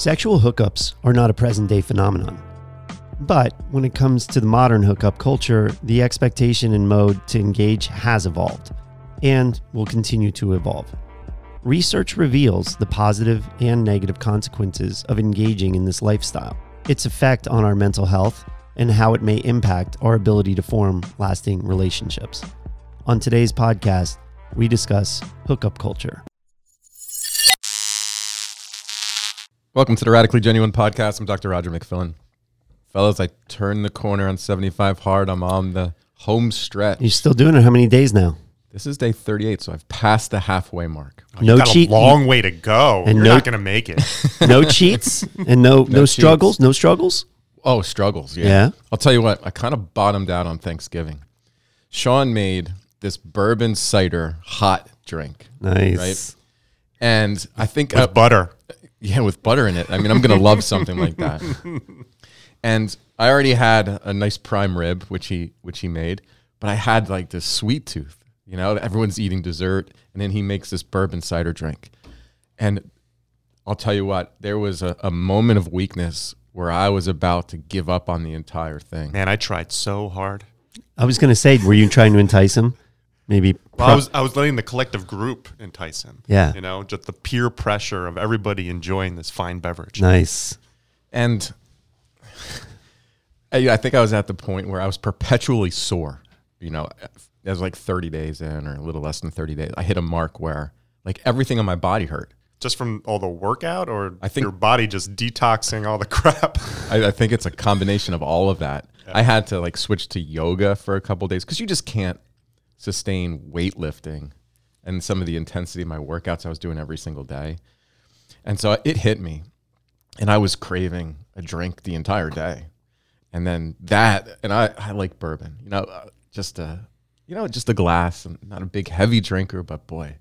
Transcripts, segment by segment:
Sexual hookups are not a present day phenomenon. But when it comes to the modern hookup culture, the expectation and mode to engage has evolved and will continue to evolve. Research reveals the positive and negative consequences of engaging in this lifestyle, its effect on our mental health, and how it may impact our ability to form lasting relationships. On today's podcast, we discuss hookup culture. Welcome to the Radically Genuine Podcast. I'm Dr. Roger McFillin. Fellas, I turned the corner on 75 hard. I'm on the home stretch. You're still doing it? How many days now? This is day 38, so I've passed the halfway mark. Oh, No cheat- a long way to go. and You're no- not going to make it. No cheats and no no, cheats. struggles. No struggles. Oh, struggles. Yeah. Yeah. I'll tell you what, I kind of bottomed out on Thanksgiving. Sean made this bourbon cider hot drink. Nice. Right. And I think With uh, butter. Yeah, with butter in it. I mean, I'm gonna love something like that. And I already had a nice prime rib, which he which he made, but I had like this sweet tooth. You know, everyone's eating dessert, and then he makes this bourbon cider drink. And I'll tell you what, there was a, a moment of weakness where I was about to give up on the entire thing. Man, I tried so hard. I was going to say, were you trying to entice him? Maybe. Well, I was I was letting the collective group entice him. Yeah. You know, just the peer pressure of everybody enjoying this fine beverage. nice. And I, I think I was at the point where I was perpetually sore. You know, it was like 30 days in or a little less than 30 days. I hit a mark where like everything on my body hurt. Just from all the workout or I think- your body just detoxing all the crap. I, I think it's a combination of all of that. I had to like switch to yoga for a couple days because you just can't sustain weightlifting and some of the intensity of my workouts I was doing every single day. And so it hit me, and I was craving a drink the entire day. And then that, and I, I like bourbon, you know, uh, just a, you know, just a glass. I'm not a big heavy drinker, but boy,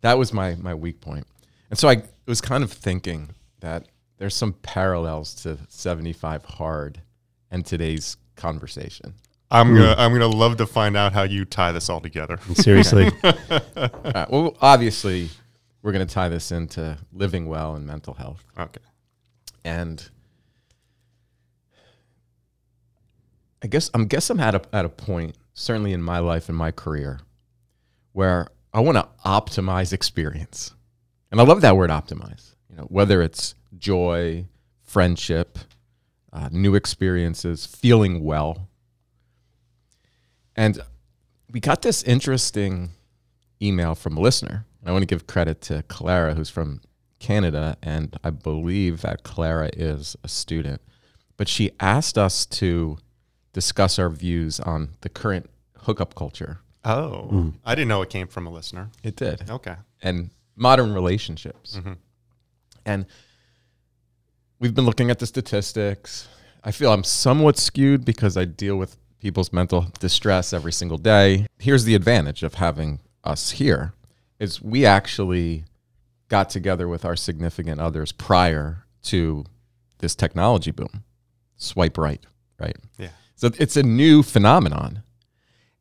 that was my my weak point. And so I was kind of thinking that there's some parallels to 75 hard and today's conversation. I'm gonna I'm gonna love to find out how you tie this all together. Seriously. Well, obviously, we're going to tie this into living well and mental health. Okay. And I guess I'm guess I'm at a at a point, certainly in my life and my career, where I want to optimize experience. And I love that word optimize. You know, whether it's joy, friendship, uh, new experiences, feeling well. And we got this interesting email from a listener. And I want to give credit to Clara, who's from Canada, and I believe that Clara is a student. But she asked us to discuss our views on the current hookup culture. Oh, hmm. I didn't know it came from a listener. It did. Okay. And modern relationships. Mm-hmm. And we've been looking at the statistics. I feel I'm somewhat skewed because I deal with people's mental distress every single day. Here's the advantage of having us here is we actually got together with our significant others prior to this technology boom. Swipe right, right? Yeah. So it's a new phenomenon.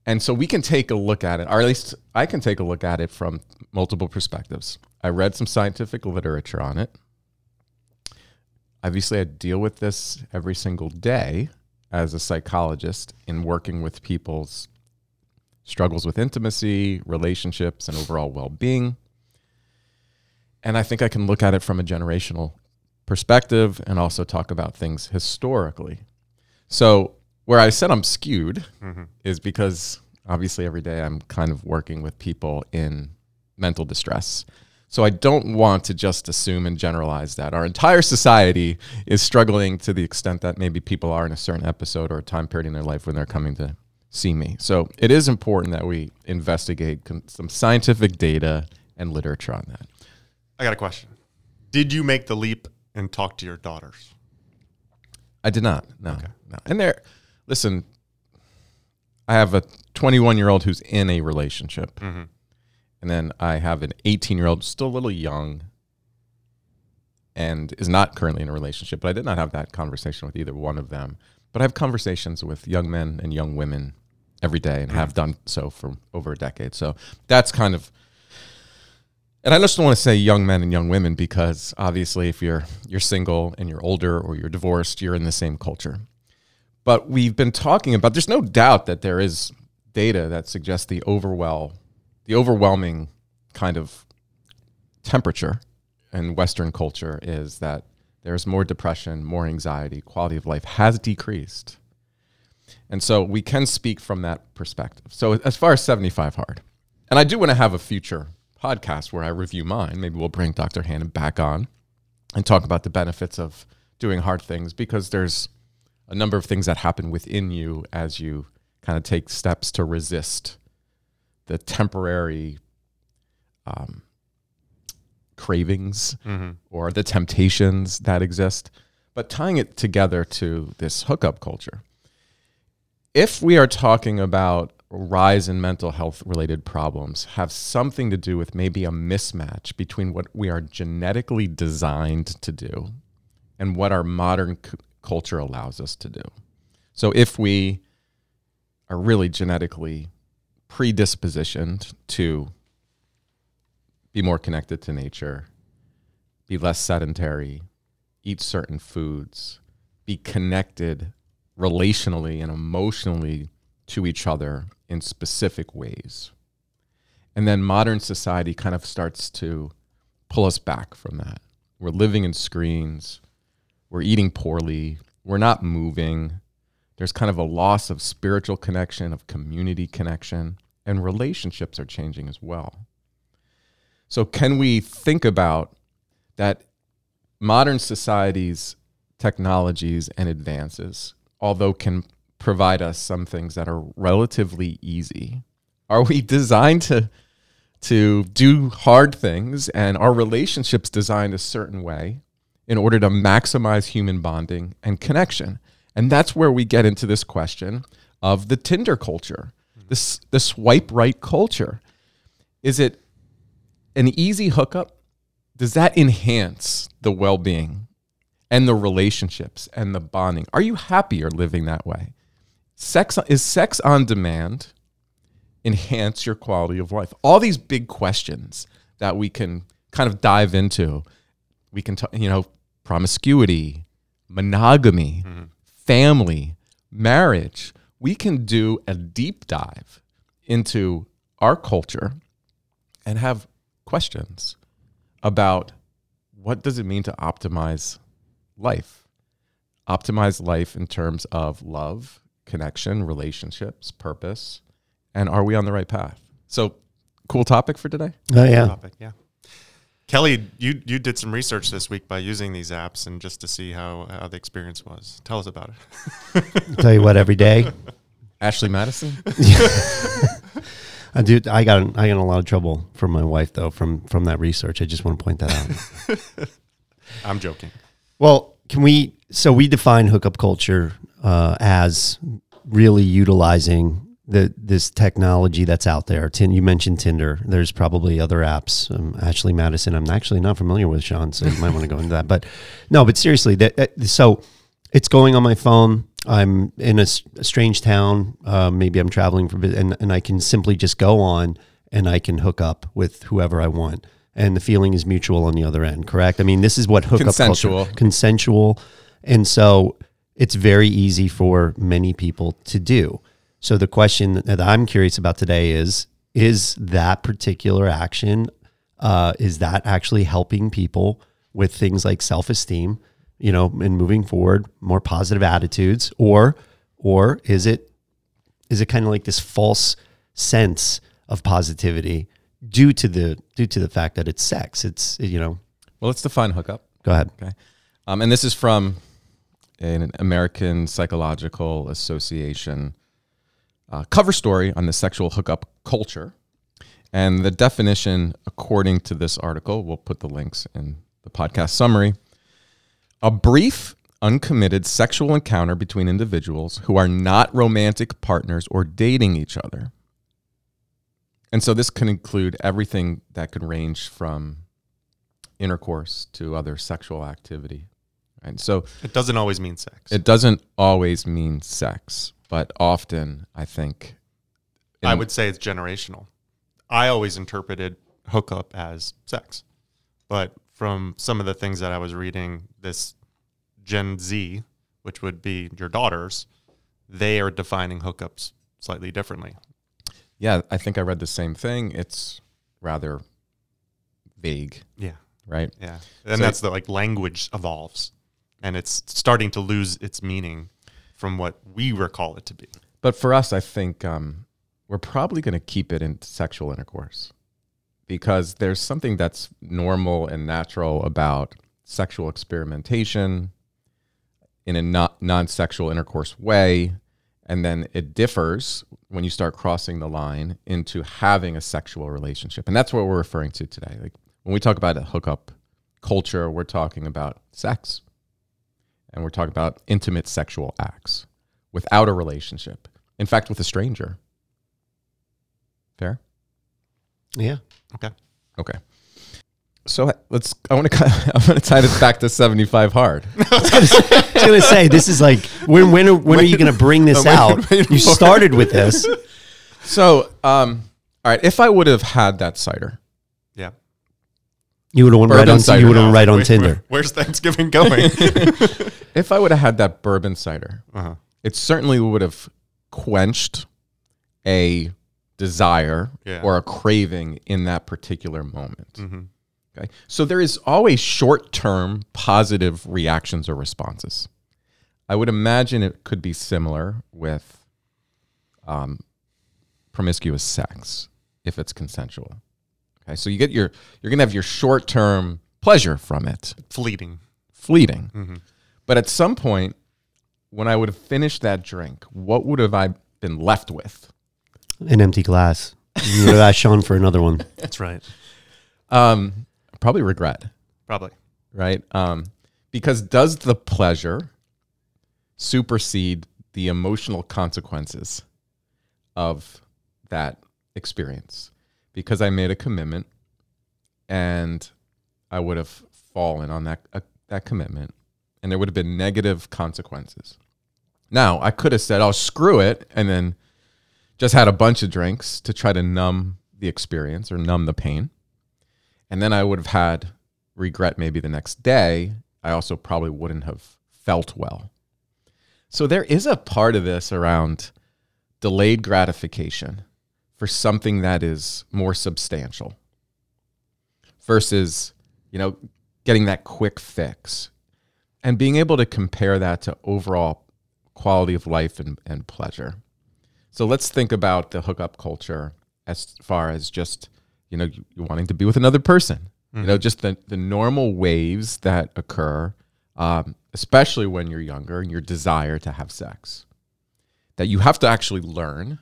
And so we can take a look at it, or at least I can take a look at it from multiple perspectives. I read some scientific literature on it. Obviously, I deal with this every single day as a psychologist in working with people's struggles with intimacy, relationships, and overall well being. And I think I can look at it from a generational perspective and also talk about things historically. So, where I said I'm skewed mm-hmm. is because obviously every day I'm kind of working with people in mental distress. So I don't want to just assume and generalize that our entire society is struggling to the extent that maybe people are in a certain episode or a time period in their life when they're coming to see me. So it is important that we investigate some scientific data and literature on that. I got a question. Did you make the leap and talk to your daughters? I did not. No, no. And there, listen, I have a 21 year old who's in a relationship, mm-hmm. And then I have an 18 year old still a little young, and is not currently in a relationship. But I did not have that conversation with either one of them. But I have conversations with young men and young women every day, and have done so for over a decade. So that's kind of and I just don't want to say young men and young women because obviously if you're you're single and you're older or you're divorced, you're in the same culture. But we've been talking about there's no doubt that there is data that suggests the overwhelm the overwhelming kind of temperature in Western culture is that there's more depression, more anxiety, quality of life has decreased. And so we can speak from that perspective. So as far as 75 hard, and I do want to have a future podcast where I review mine. Maybe we'll bring Dr. Hannon back on and talk about the benefits of doing hard things because there's a number of things that happen within you as you kind of take steps to resist the temporary um, cravings or the temptations that exist. But tying it together to this hookup culture, if we are talking about rise in mental health related problems have something to do with maybe a mismatch between what we are genetically designed to do and what our modern c- culture allows us to do. So if we are really genetically predispositioned to be more connected to nature, be less sedentary, eat certain foods, be connected relationally and emotionally to each other in specific ways. And then modern society kind of starts to pull us back from that. We're living in screens, we're eating poorly, we're not moving. There's kind of a loss of spiritual connection, of community connection, and relationships are changing as well. So, can we think about that modern society's technologies and advances, although can provide us some things that are relatively easy, are we designed to to do hard things and our relationships designed a certain way in order to maximize human bonding and connection? And that's where we get into this question of the Tinder culture, this the swipe right culture. Is it an easy hookup? Does that enhance the well-being and the relationships and the bonding? Are you happier living that way? Sex is sex on demand enhance your quality of life? All these big questions that we can kind of dive into. We can talk, you know, promiscuity, monogamy, mm-hmm. family, marriage. We can do a deep dive into our culture and have questions about what does it mean to optimize life? Optimize life in terms of love, connection, relationships, purpose, and are we on the right path? So, cool topic for today. Oh yeah. Topic, yeah. Kelly, you you did some research this week by using these apps and just to see how, how the experience was. Tell us about it. tell you what, every day, Ashley Madison. I do. I got I got in a lot of trouble from my wife though from from that research. I just want to point that out. I'm joking. Well, can we? So we define hookup culture uh, as really utilizing the this technology that's out there. Tin, you mentioned Tinder. There's probably other apps. Um, Ashley Madison. I'm actually not familiar with Sean, so you might want to go into that. But no, but seriously, that, that- so it's going on my phone. I'm in a strange town. Uh, maybe I'm traveling for, and and I can simply just go on and I can hook up with whoever I want. And the feeling is mutual on the other end, correct? I mean, this is what hookup Consensual. culture, consensual, and so it's very easy for many people to do. So the question that I'm curious about today is: Is that particular action uh, is that actually helping people with things like self-esteem, you know, and moving forward, more positive attitudes, or or is it is it kind of like this false sense of positivity due to the due to the fact that it's sex? It's you know, Well, let's define hookup. go ahead. Okay. Um, and this is from an American Psychological Association uh, cover story on the sexual hookup culture. And the definition, according to this article, we'll put the links in the podcast summary a brief, uncommitted sexual encounter between individuals who are not romantic partners or dating each other. And so this can include everything that could range from intercourse to other sexual activity. And so It doesn't always mean sex. it doesn't always mean sex, but often I think I would say it's generational. I always interpreted hookup as sex. But from some of the things that I was reading, this Gen Z, which would be your daughters, they are defining hookups slightly differently. Yeah, I think I read the same thing. It's rather vague, Yeah. right? Yeah. And So- that's the like language evolves and it's starting to lose its meaning from what we recall it to be. But for us, I think um, we're probably going to keep it in sexual intercourse because there's something that's normal and natural about sexual experimentation in a not non-sexual intercourse way. And then it differs when you start crossing the line into having a sexual relationship. And that's what we're referring to today. Like when we talk about a hookup culture we're talking about sex and we're talking about intimate sexual acts without a relationship in fact with a stranger fair Yeah. Okay. okay so let's i want to i want to tie this back to 75 hard I was gonna say this is like when when are, when are you gonna bring this wait- out? wait You started with this. so um all right if i would have had that cider. You would have went right on. You would have went right on Wait, Tinder. where- where's Thanksgiving going? if i would have had that bourbon cider uh-huh. it certainly would have quenched a desire Yeah. or a craving in that particular moment. hmm Okay. So there is always short term positive reactions or responses. I would imagine it could be similar with um, promiscuous sex if it's consensual. Okay. So you get your, you're going to have your short term pleasure from it, Fleeting. fleeting. Mhm. But at some point, when I would have finished that drink, what would have I been left with? An empty glass. You would have asked Sean for another one. That's right. Um, probably regret. Probably. right? Um, because does the pleasure supersede the emotional consequences of that experience? Because I made a commitment, and I would have fallen on that uh, that commitment, and there would have been negative consequences. Now I could have said, "Oh, screw it," and then just had a bunch of drinks to try to numb the experience or numb the pain, and then I would have had regret maybe the next day, I also probably wouldn't have felt well. So there is a part of this around delayed gratification for something that is more substantial versus, you know, getting that quick fix and being able to compare that to overall quality of life and, and pleasure. So let's think about the hookup culture as far as just, you know, you, wanting to be with another person you know just the, the normal waves that occur um, especially when you're younger and your desire to have sex that you have to actually learn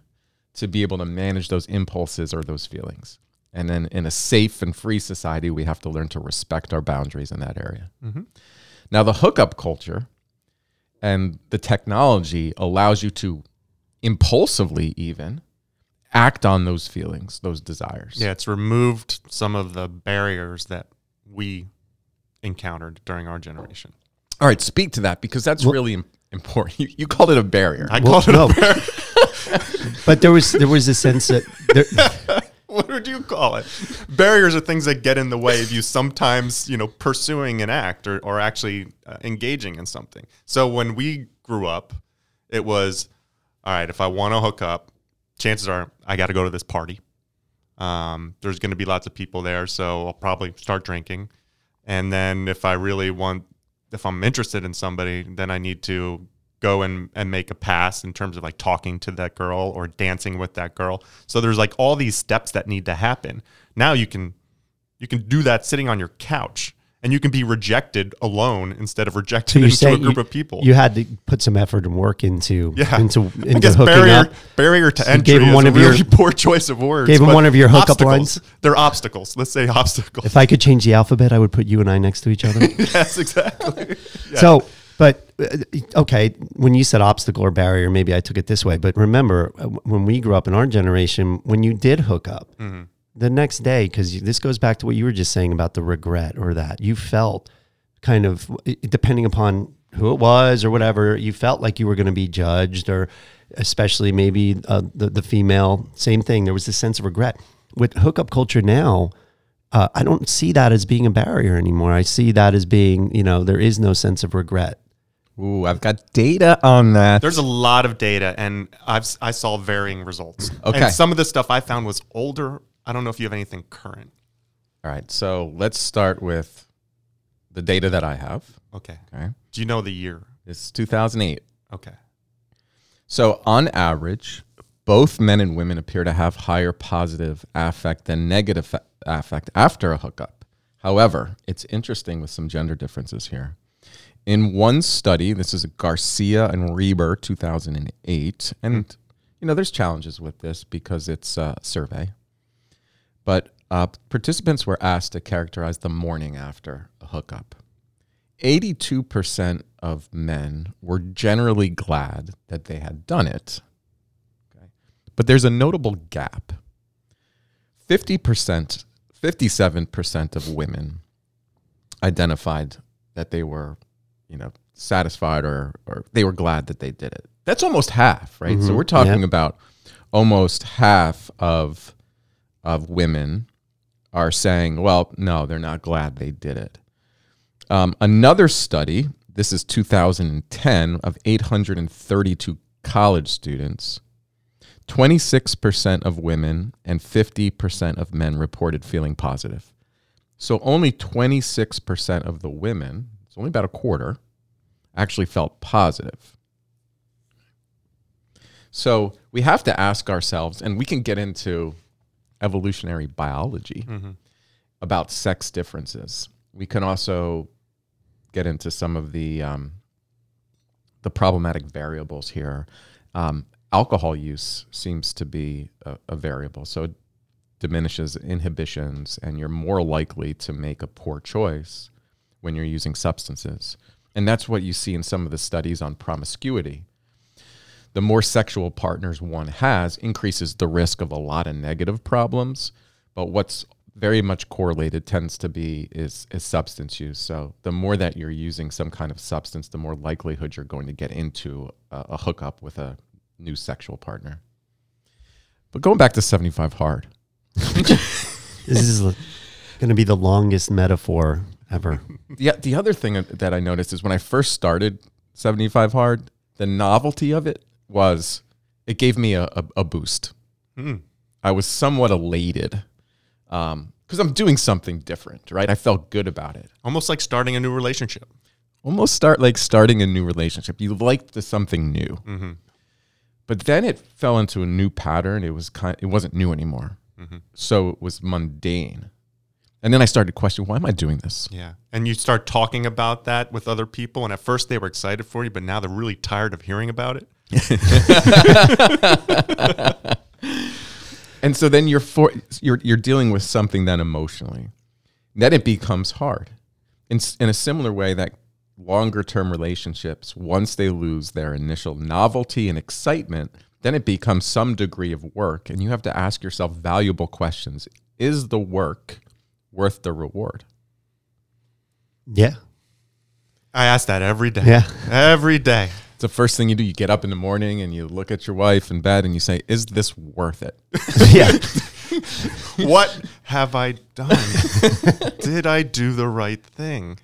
to be able to manage those impulses or those feelings and then in a safe and free society we have to learn to respect our boundaries in that area Mhm. now the hookup culture and the technology allows you to impulsively even act on those feelings those desires Yeah, it's removed some of the barriers that we encountered during our generation. All right, speak to that because that's really important. You, you called it a barrier. I Well, called it no. a barrier. But there was there was a sense that there, what would you call it? Barriers are things that get in the way of you sometimes, you know, pursuing an act or, or actually uh, engaging in something. So when we grew up, it was, all right, if I want to hook up, chances are I got to go to this party. Um, there's going to be lots of people there, so I'll probably start drinking. And then if I really want, if I'm interested in somebody, then I need to go and, and make a pass in terms of like talking to that girl or dancing with that girl. So there's like all these steps that need to happen. Now you can you can do that sitting on your couch and you can be rejected alone instead of rejected So into a group you, of people. you had to put some effort and work into yeah, into I into guess hooking barrier up. barrier to you entry gave him one of your- poor choice of words. Gave him one of your hookup lines? They're obstacles. Let's say obstacles. If I could change the alphabet, I would put you and I next to each other. yes, exactly. Yeah. So, but okay, when you said obstacle or barrier, maybe I took it this way. But remember, uh, when we grew up in our generation, when you did hook up, Mm-hmm. the next day, because this goes back to what you were just saying about the regret or that you felt kind of, depending upon who it was or whatever, you felt like you were going to be judged or especially maybe uh, the, the female, same thing. There was this sense of regret. With hookup culture now, uh, I don't see that as being a barrier anymore. I see that as being, you know, there is no sense of regret. Ooh, I've got data on that. There's a lot of data, and I've I saw varying results. Okay. And some of the stuff I found was older. I don't know if you have anything current. All right, so let's start with the data that I have. Okay. Okay, Do you know the year? it's 2008. Okay. So on average, both men and women appear to have higher positive affect than negative affect after a hookup. However, it's interesting with some gender differences here. In one study, this is a Garcia and Reiber, 2008, and you know there's challenges with this because it's a survey. But uh, participants were asked to characterize the morning after a hookup. 82% of men were generally glad that they had done it. Okay. But there's a notable gap. 50%, 57% of women identified that they were, you know, satisfied or, or they were glad that they did it. That's almost half, right? So Mhm. we're talking Yeah. about almost half of of women are saying, well, no, they're not glad they did it. Um, another study, this is 2010, of 832 college students, 26% of women and 50% of men reported feeling positive. So only 26% of the women, it's only about a quarter, actually felt positive. So we have to ask ourselves, and we can get into evolutionary biology about sex differences. We can also get into some of the um, the problematic variables here. Um, alcohol use seems to be a, a variable, so it diminishes inhibitions, and you're more likely to make a poor choice when you're using substances. And that's what you see in some of the studies on promiscuity. The more sexual partners one has increases the risk of a lot of negative problems, but what's very much correlated tends to be is is substance use. So the more that you're using some kind of substance, the more likelihood you're going to get into a, a hookup with a new sexual partner. But going back to 75 hard. This is going to be the longest metaphor ever. The, the other thing that I noticed is when I first started 75 hard, the novelty of it was it gave me a, a, a boost. Hmm. I was somewhat elated because I'm doing something different, right? I felt good about it. Almost like starting a new relationship. Almost start like starting a new relationship. You liked the something new, Mm-hmm. but then it fell into a new pattern. It was kind. It wasn't new anymore, Mm-hmm. so it was mundane. And then I started questioning, why am I doing this? Yeah. And you start talking about that with other people, and at first they were excited for you, but now they're really tired of hearing about it. And so then you're for, you're you're dealing with something then emotionally. Then it becomes hard. In in a similar way that longer term relationships once they lose their initial novelty and excitement, then it becomes some degree of work and you have to ask yourself valuable questions. Is the work worth the reward? Yeah. I ask that every day. Yeah. Every day. It's the first thing you do. You get up in the morning and you look at your wife in bed and you say, "Is this worth it?" yeah. What have I done? Did I do the right thing?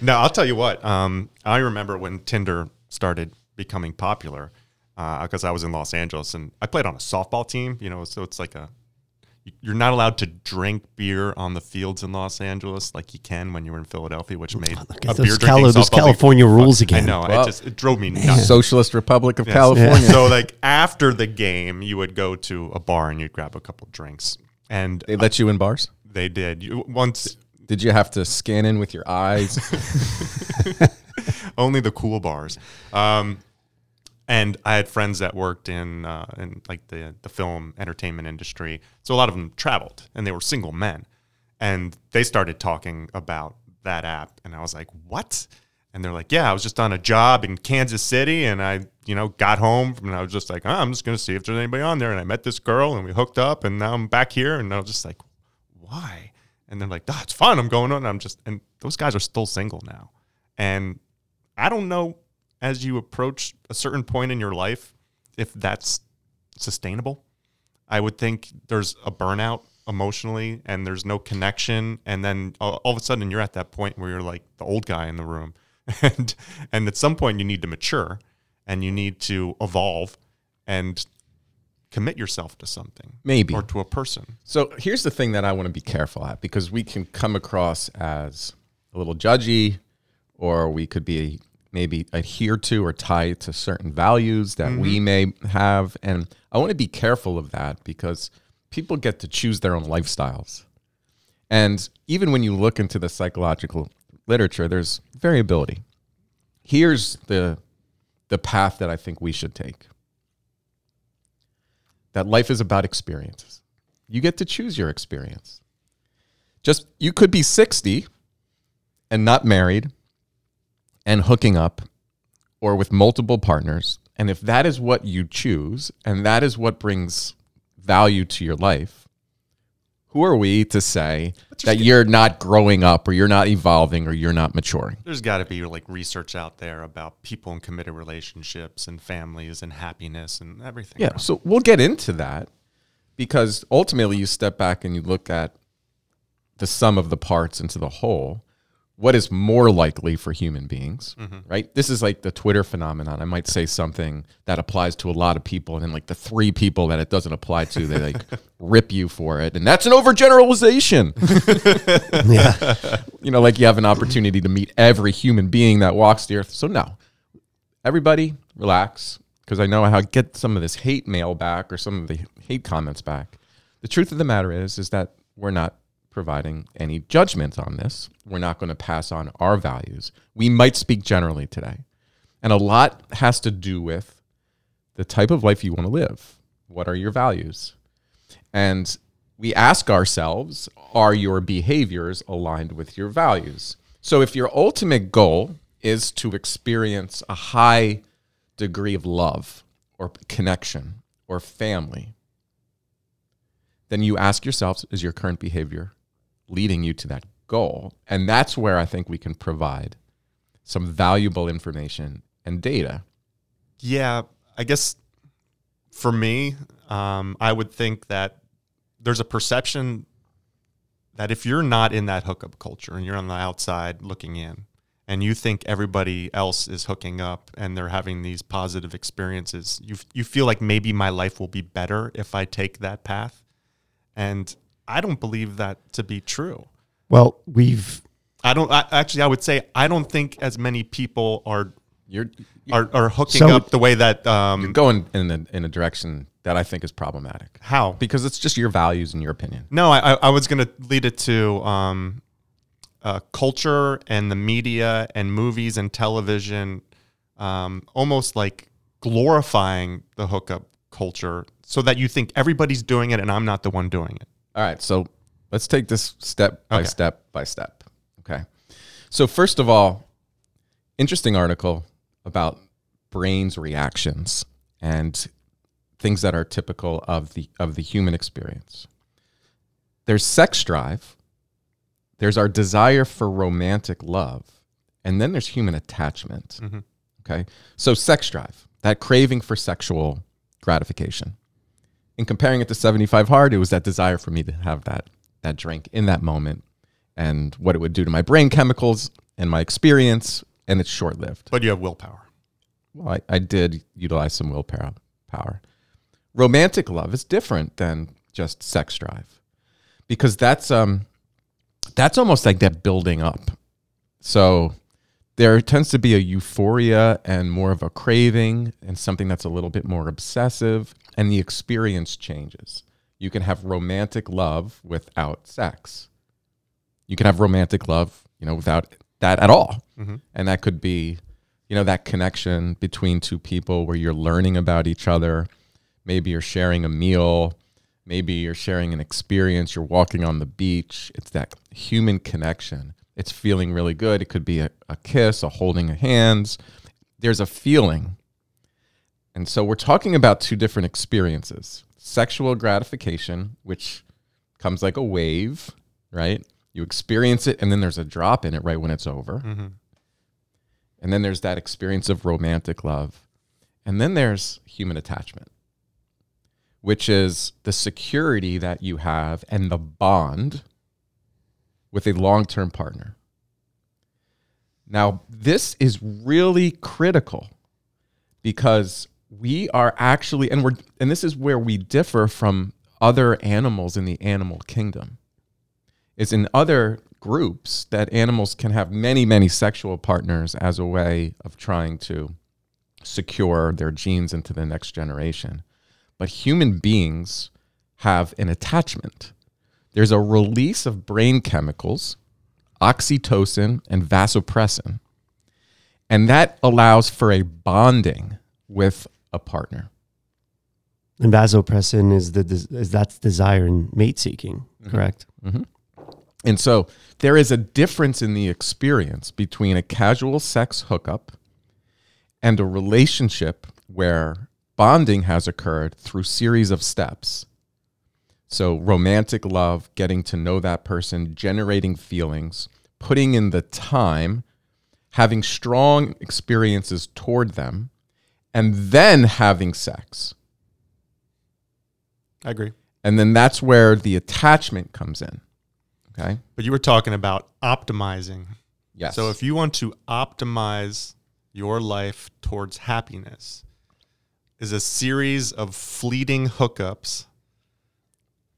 no, I'll tell you what. Um, I remember when Tinder started becoming popular because I was in Los Angeles and I played on a softball team. You know, so it's like a you're not allowed to drink beer on the fields in Los Angeles like you can when you were in Philadelphia, which made at a those beer Cali- drinking those softball league- California rules again. I know. Well, it just it drove me nuts. Socialist Republic of Yes. California. So like after the game, you would go to a bar and you'd grab a couple drinks, and They let you in bars. they did. You, once Did you have to scan in with your eyes? only the cool bars. Um, and I had friends that worked in uh, in like the the film entertainment industry, so a lot of them traveled, and they were single men, and they started talking about that app, and I was like, "What?" And they're like, "Yeah, I was just on a job in Kansas City, and I, you know, got home, and I was just like, oh, I'm just gonna see if there's anybody on there, and I met this girl, and we hooked up, and now I'm back here, and I was just like, why?" And they're like, "Oh, it's fun. I'm going on." And I'm just, and those guys are still single now, and I don't know as you approach a certain point in your life if that's sustainable. I would think there's a burnout emotionally and there's no connection and then all, all of a sudden you're at that point where you're like the old guy in the room and and at some point you need to mature and you need to evolve and commit yourself to something Maybe. or to a person. So here's the thing that I want to be careful at because we can come across as a little judgy, or we could be maybe adhere to or tie to certain values that we mm-hmm. may have. And I want to be careful of that because people get to choose their own lifestyles. And even when you look into the psychological literature, there's variability. Here's the, the path that I think we should take that life is about experiences. You get to choose your experience. Just you could be 60 and not married and hooking up or with multiple partners. And if that is what you choose and that is what brings value to your life, who are we to say that you're not growing up or you're not evolving or you're not maturing? There's got to be like research out there about people in committed relationships and families and happiness and everything. Yeah, around so we'll get into that because ultimately you step back and you look at the sum of the parts into the whole. What is more likely for human beings, mm-hmm. right? This is like the Twitter phenomenon. I might say something that applies to a lot of people, and then like the three people that it doesn't apply to, they like rip you for it, and that's an overgeneralization. Yeah. you know, like you have an opportunity to meet every human being that walks the earth. So no, everybody relax because I know how to get some of this hate mail back or some of the hate comments back. The truth of the matter is, is that we're not providing any judgment on this. We're not going to pass on our values. We might speak generally today. And a lot has to do with the type of life you want to live. What are your values? And we ask ourselves, are your behaviors aligned with your values? So if your ultimate goal is to experience a high degree of love or connection or family, then you ask yourself, is your current behavior leading you to that goal? And that's where I think we can provide some valuable information and data. Yeah, I guess for me, um, I would think that there's a perception that if you're not in that hookup culture and you're on the outside looking in, and you think everybody else is hooking up and they're having these positive experiences, you you feel like maybe my life will be better if I take that path, and I don't believe that to be true. Well, we've I don't. I, actually, I would say I don't think as many people are You're, are, are hooking So- up the way that um, you're going in a, in a direction that I think is problematic how because it's just your values and your opinion. No, I, I- I was going to lead it to um, uh, culture and the media and movies and television, um, almost like glorifying the hookup culture so that you think everybody's doing it and I'm not the one doing it. All right, so let's take this step by Okay. step by step. Okay. So first of all, interesting article about brain's reactions and things that are typical of the of the human experience. There's sex drive, there's our desire for romantic love, and then there's human attachment. Mm-hmm. Okay? So sex drive, that craving for sexual gratification in comparing it to 75 hard it was that desire for me to have that that drink in that moment and what it would do to my brain chemicals and my experience and it's short-lived. But you have willpower. well I, I did utilize some willpower power. Romantic love is different than just sex drive because that's um that's almost like that building up. So there tends to be a euphoria and more of a craving and something that's a little bit more obsessive and the experience changes you can have romantic love without sex You can have romantic love, you know, without that at all. Mm-hmm. And that could be, you know, that connection between two people where you're learning about each other. Maybe you're sharing a meal. Maybe you're sharing an experience. You're walking on the beach. It's that human connection. It's feeling really good. It could be a, a kiss, a holding of hands. There's a feeling. And so we're talking about two different experiences sexual gratification, which comes like a wave, right? You experience it, and then there's a drop in it right when it's over. Mm-hmm. And then there's that experience of romantic love. And then there's human attachment, which is the security that you have and the bond with a long term partner. Now, this is really critical because we are actually and we're and this is where we differ from other animals in the animal kingdom. Is in other groups that animals can have many many sexual partners as a way of trying to secure their genes into the next generation. But human beings have an attachment. There's a release of brain chemicals oxytocin and vasopressin. And that allows for a bonding with partner. And vasopressin is the is that's desire and mate seeking, mm-hmm. correct? Mm-hmm. And so there is a difference in the experience between a casual sex hookup and a relationship where bonding has occurred through series of steps. So romantic love, getting to know that person, generating feelings, putting in the time, having strong experiences toward them, and then having sex. I agree. And then that's where the attachment comes in. Okay? But you were talking about optimizing. Yes. So if you want to optimize your life towards happiness, is a series of fleeting hookups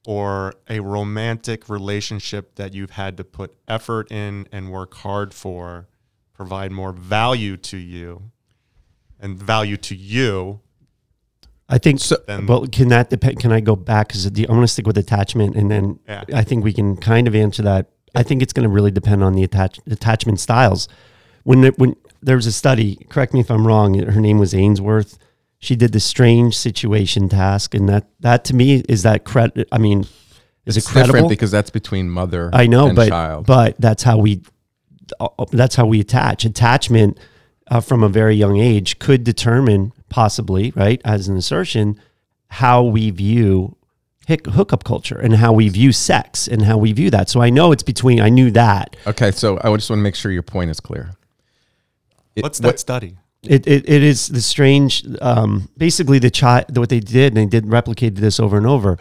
or a romantic relationship that you've had to put effort in and work hard for provide more value to you and value to you I think. So- Then- well, can that depend? Can I go back? Because I'm going to stick with attachment, and then Yeah. I think we can kind of answer that. I think it's going to really depend on the attach, attachment styles. When the, when there was a study, correct me if I'm wrong. Her name was Ainsworth. She did the strange situation task, and that that to me is that credit. I mean, is it's it credible? different because that's between mother I know, and but child. but that's how we uh, that's how we attach. Attachment uh, from a very young age could determine possibly right as an assertion how we view hick- hookup culture and how we view sex and how we view that. So I know it's between. I knew that okay, so I just want to make sure your point is clear. It- what's what- that study it, it, it is the strange um, basically the child what they did and they did replicated this over and over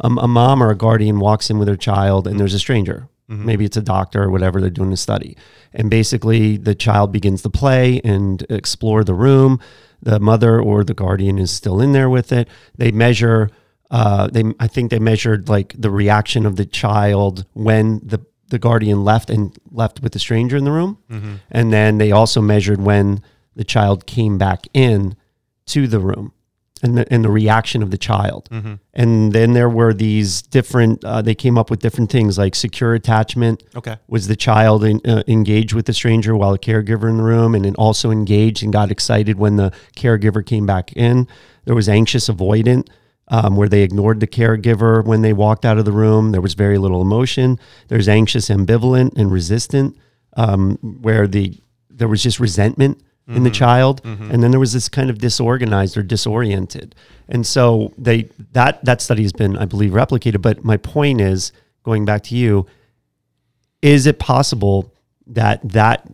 um, a mom or a guardian walks in with her child and there's a stranger maybe it's a doctor or whatever they're doing the study. And basically the child begins to play and explore the room. The mother or the guardian is still in there with it. They measure uh, they i think they measured like the reaction of the child when the the guardian left and left with the stranger in the room. And then they also measured when the child came back in to the room and the, and the reaction of the child. And then there were these different, uh, they came up with different things like secure attachment. okay Was the child in, uh, engaged with the stranger while a caregiver in the room and then also engaged and got excited when the caregiver came back in? There was anxious avoidant. Um, where they ignored the caregiver when they walked out of the room. There was very little emotion. There's anxious ambivalent and resistant, um, where the there was just resentment in the mm-hmm. child, mm-hmm. and then there was this kind of disorganized or disoriented. And so they that that study has been, I believe, replicated. But my point is, going back to you, is it possible that that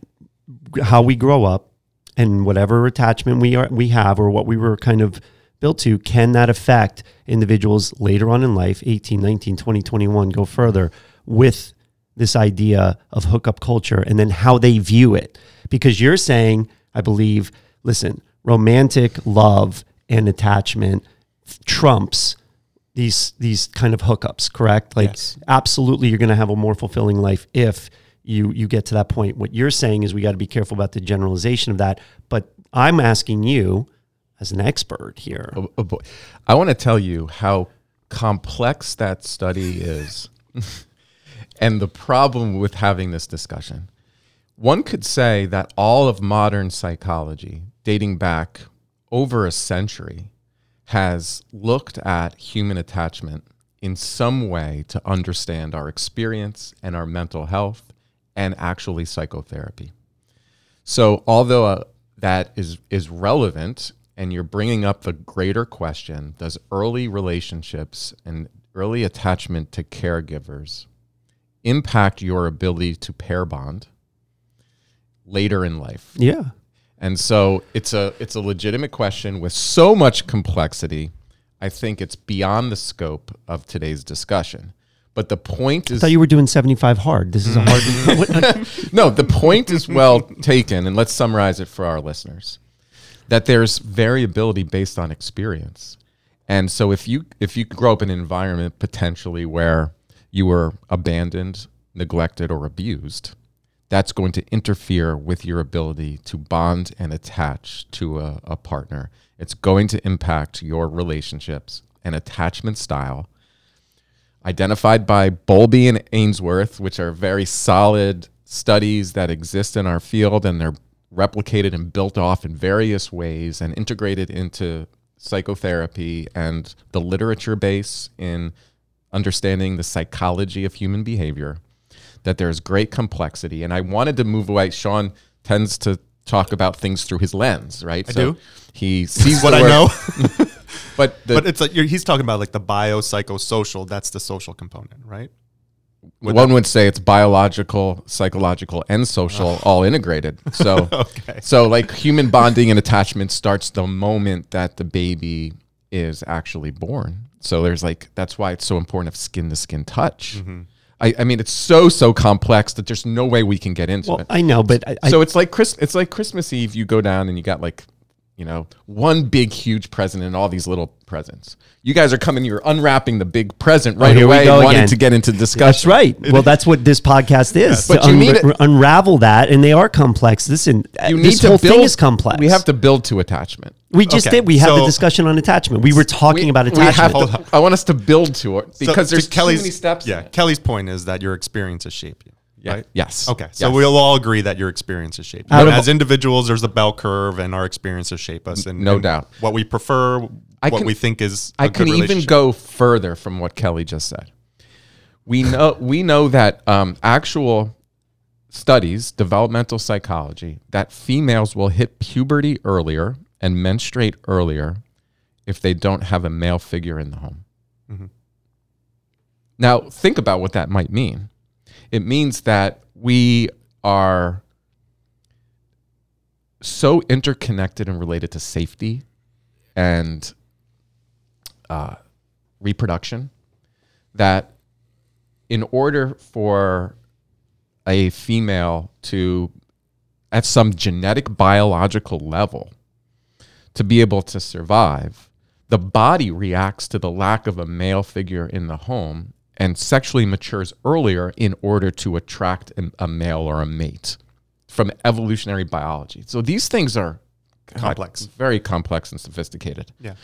how we grow up and whatever attachment we are we have or what we were kind of built to can that affect individuals later on in life 18 19 20 21 go further with this idea of hookup culture and then how they view it because you're saying i believe listen romantic love and attachment trumps these these kind of hookups correct like Yes. absolutely you're going to have a more fulfilling life if you you get to that point what you're saying is we got to be careful about the generalization of that but i'm asking you as an expert here Oh, oh boy. I want to tell you how complex that study is. And the problem with having this discussion, one could say that all of modern psychology, dating back over a century, has looked at human attachment in some way to understand our experience and our mental health and actually psychotherapy. So, although uh, that is, is relevant and you're bringing up the greater question does early relationships and early attachment to caregivers impact your ability to pair bond later in life? Yeah. And so it's a it's a legitimate question with so much complexity. I think it's beyond the scope of today's discussion. But the point is, I thought you were doing 75 hard. This is a hard. no, the point is well taken, and let's summarize it for our listeners. That there's variability based on experience. And so if you if you grow up in an environment potentially where you were abandoned, neglected, or abused, that's going to interfere with your ability to bond and attach to a, a partner. It's going to impact your relationships and attachment style identified by Bowlby and Ainsworth, which are very solid studies that exist in our field and they're replicated and built off in various ways and integrated into psychotherapy and the literature base in understanding the psychology of human behavior that there's great complexity and i wanted to move away sean tends to talk about things through his lens right I do. he sees what I know. but the, but it's like you're, he's talking about like the biopsychosocial. That's the social component, right? one would say it's biological, psychological, and social all integrated. So, Okay. so like human bonding and attachment starts the moment that the baby is actually born. So there's like that's why it's so important of skin to skin touch. Mm-hmm. I, I mean, it's so so complex that there's no way we can get into well, it. I know, but I, so it's like Chris. It's like Christmas Eve. You go down and you got like, you know, one big huge present and all these little presents. You guys are coming. You're unwrapping the big present oh, right Oh, here we away, go wanting again. to get into discussion. that's right. Well, that's what this podcast is. But to you need it- unravel that, and they are complex. Listen, uh, You need this to whole build. thing is complex. We have to build to attachment. We just Okay, did. We had the discussion on attachment. We were talking We- about we have attachment. to- I want us to build to it So because to there's too many steps. Yeah. Kelly's point is that your experiences shape you. Yeah. Right? Yes. Okay. So Yes. we'll all agree that your experiences shape you. As individuals, there's a bell curve, and our experiences shape us. And No and doubt. What we prefer, I what can- we think is. I can even go further from what Kelly just said. We know we know that um, actual studies, developmental psychology, that females will hit puberty earlier and menstruate earlier if they don't have a male figure in the home. Mhm. Now, think about what that might mean. It means that we are so interconnected and related to safety and uh, reproduction that in order for a female to, at some genetic biological level, to be able to survive, the body reacts to the lack of a male figure in the home and sexually matures earlier in order to attract a male or a mate from evolutionary biology. So these things are God, Complex. very complex and sophisticated. Yeah.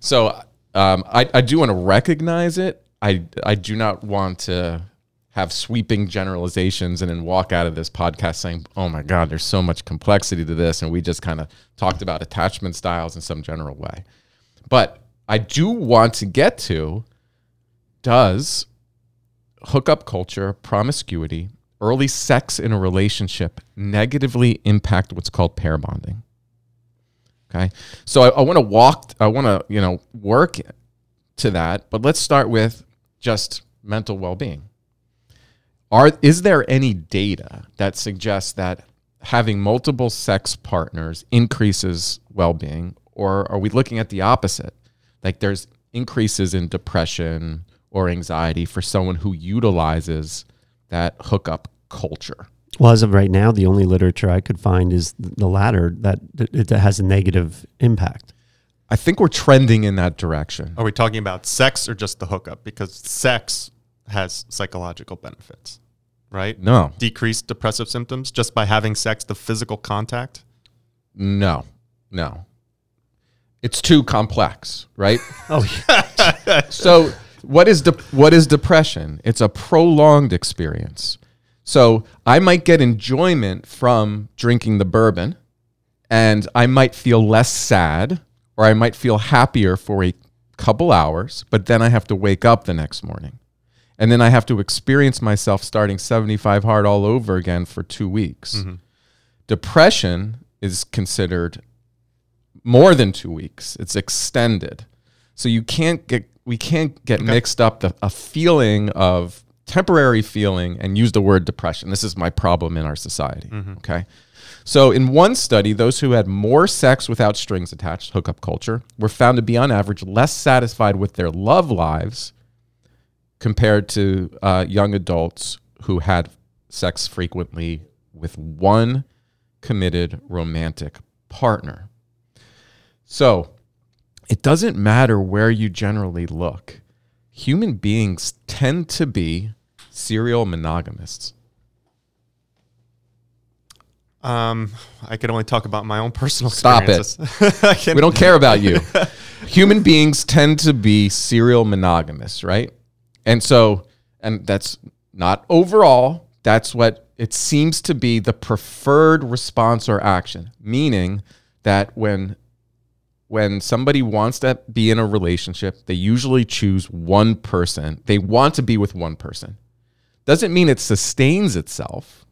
So um, I, I do want to recognize it. I, I do not want to have sweeping generalizations and then walk out of this podcast saying, oh my God, there's so much complexity to this. And we just kind of talked about attachment styles in some general way. But I do want to get to does hookup culture, promiscuity, early sex in a relationship negatively impact what's called pair bonding? Okay. So I, I want to walk, I want to, you know, work to that, but let's start with just mental well being. Are, is there any data that suggests that having multiple sex partners increases well being, or are we looking at the opposite? Like there's increases in depression or anxiety for someone who utilizes that hookup culture. Well, as of right now, the only literature I could find is the latter that it has a negative impact. I think we're trending in that direction. Are we talking about sex or just the hookup? Because sex has psychological benefits, right? No, Decreased depressive symptoms just by having sex, the physical contact. no, no. It's too complex, right? Oh, yeah. so what is de- what is depression? It's a prolonged experience. So I might get enjoyment from drinking the bourbon, and I might feel less sad, or I might feel happier for a couple hours, but then I have to wake up the next morning. And then I have to experience myself starting 75 hard all over again for two weeks. Mm-hmm. Depression is considered more than two weeks. It's extended. So you can't get we can't get mixed up the, a feeling of temporary feeling and use the word depression. This is my problem in our society. Okay. So in one study, those who had more sex without strings attached, hookup culture, were found to be on average less satisfied with their love lives compared to uh, young adults who had sex frequently with one committed romantic partner. So it doesn't matter where you generally look. Human beings tend to be serial monogamists. Um, I can only talk about my own personal Stop it. experiences. I can, We don't care about you. Human beings tend to be serial monogamous, right? And so, and that's not overall, that's what it seems to be the preferred response or action, meaning that when when somebody wants to be in a relationship, they usually choose one person. They want to be with one person. Doesn't mean it sustains itself.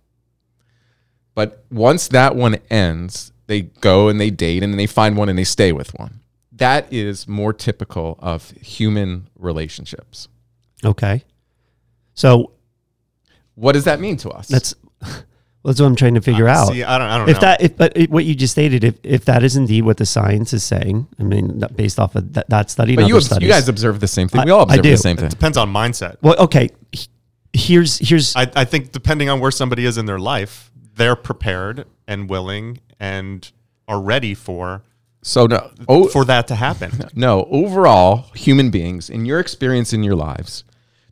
But once that one ends, they go and they date and then they find one and they stay with one. That is more typical of human relationships. Okay. So What does that mean to us? that's that's what I'm trying to figure out. See, I don't, I don't if know. that if but it, what you just stated if if that is indeed what the science is saying i mean that- based off of that, that study but you, other obs- studies you guys observe the same thing. I- We all I observe do. the same thing. Depends on mindset. well okay here's here's I, I think depending on where somebody is in their life, they're prepared and willing and are ready for So no, oh, for that to happen. no. Overall, human beings, in your experience in your lives,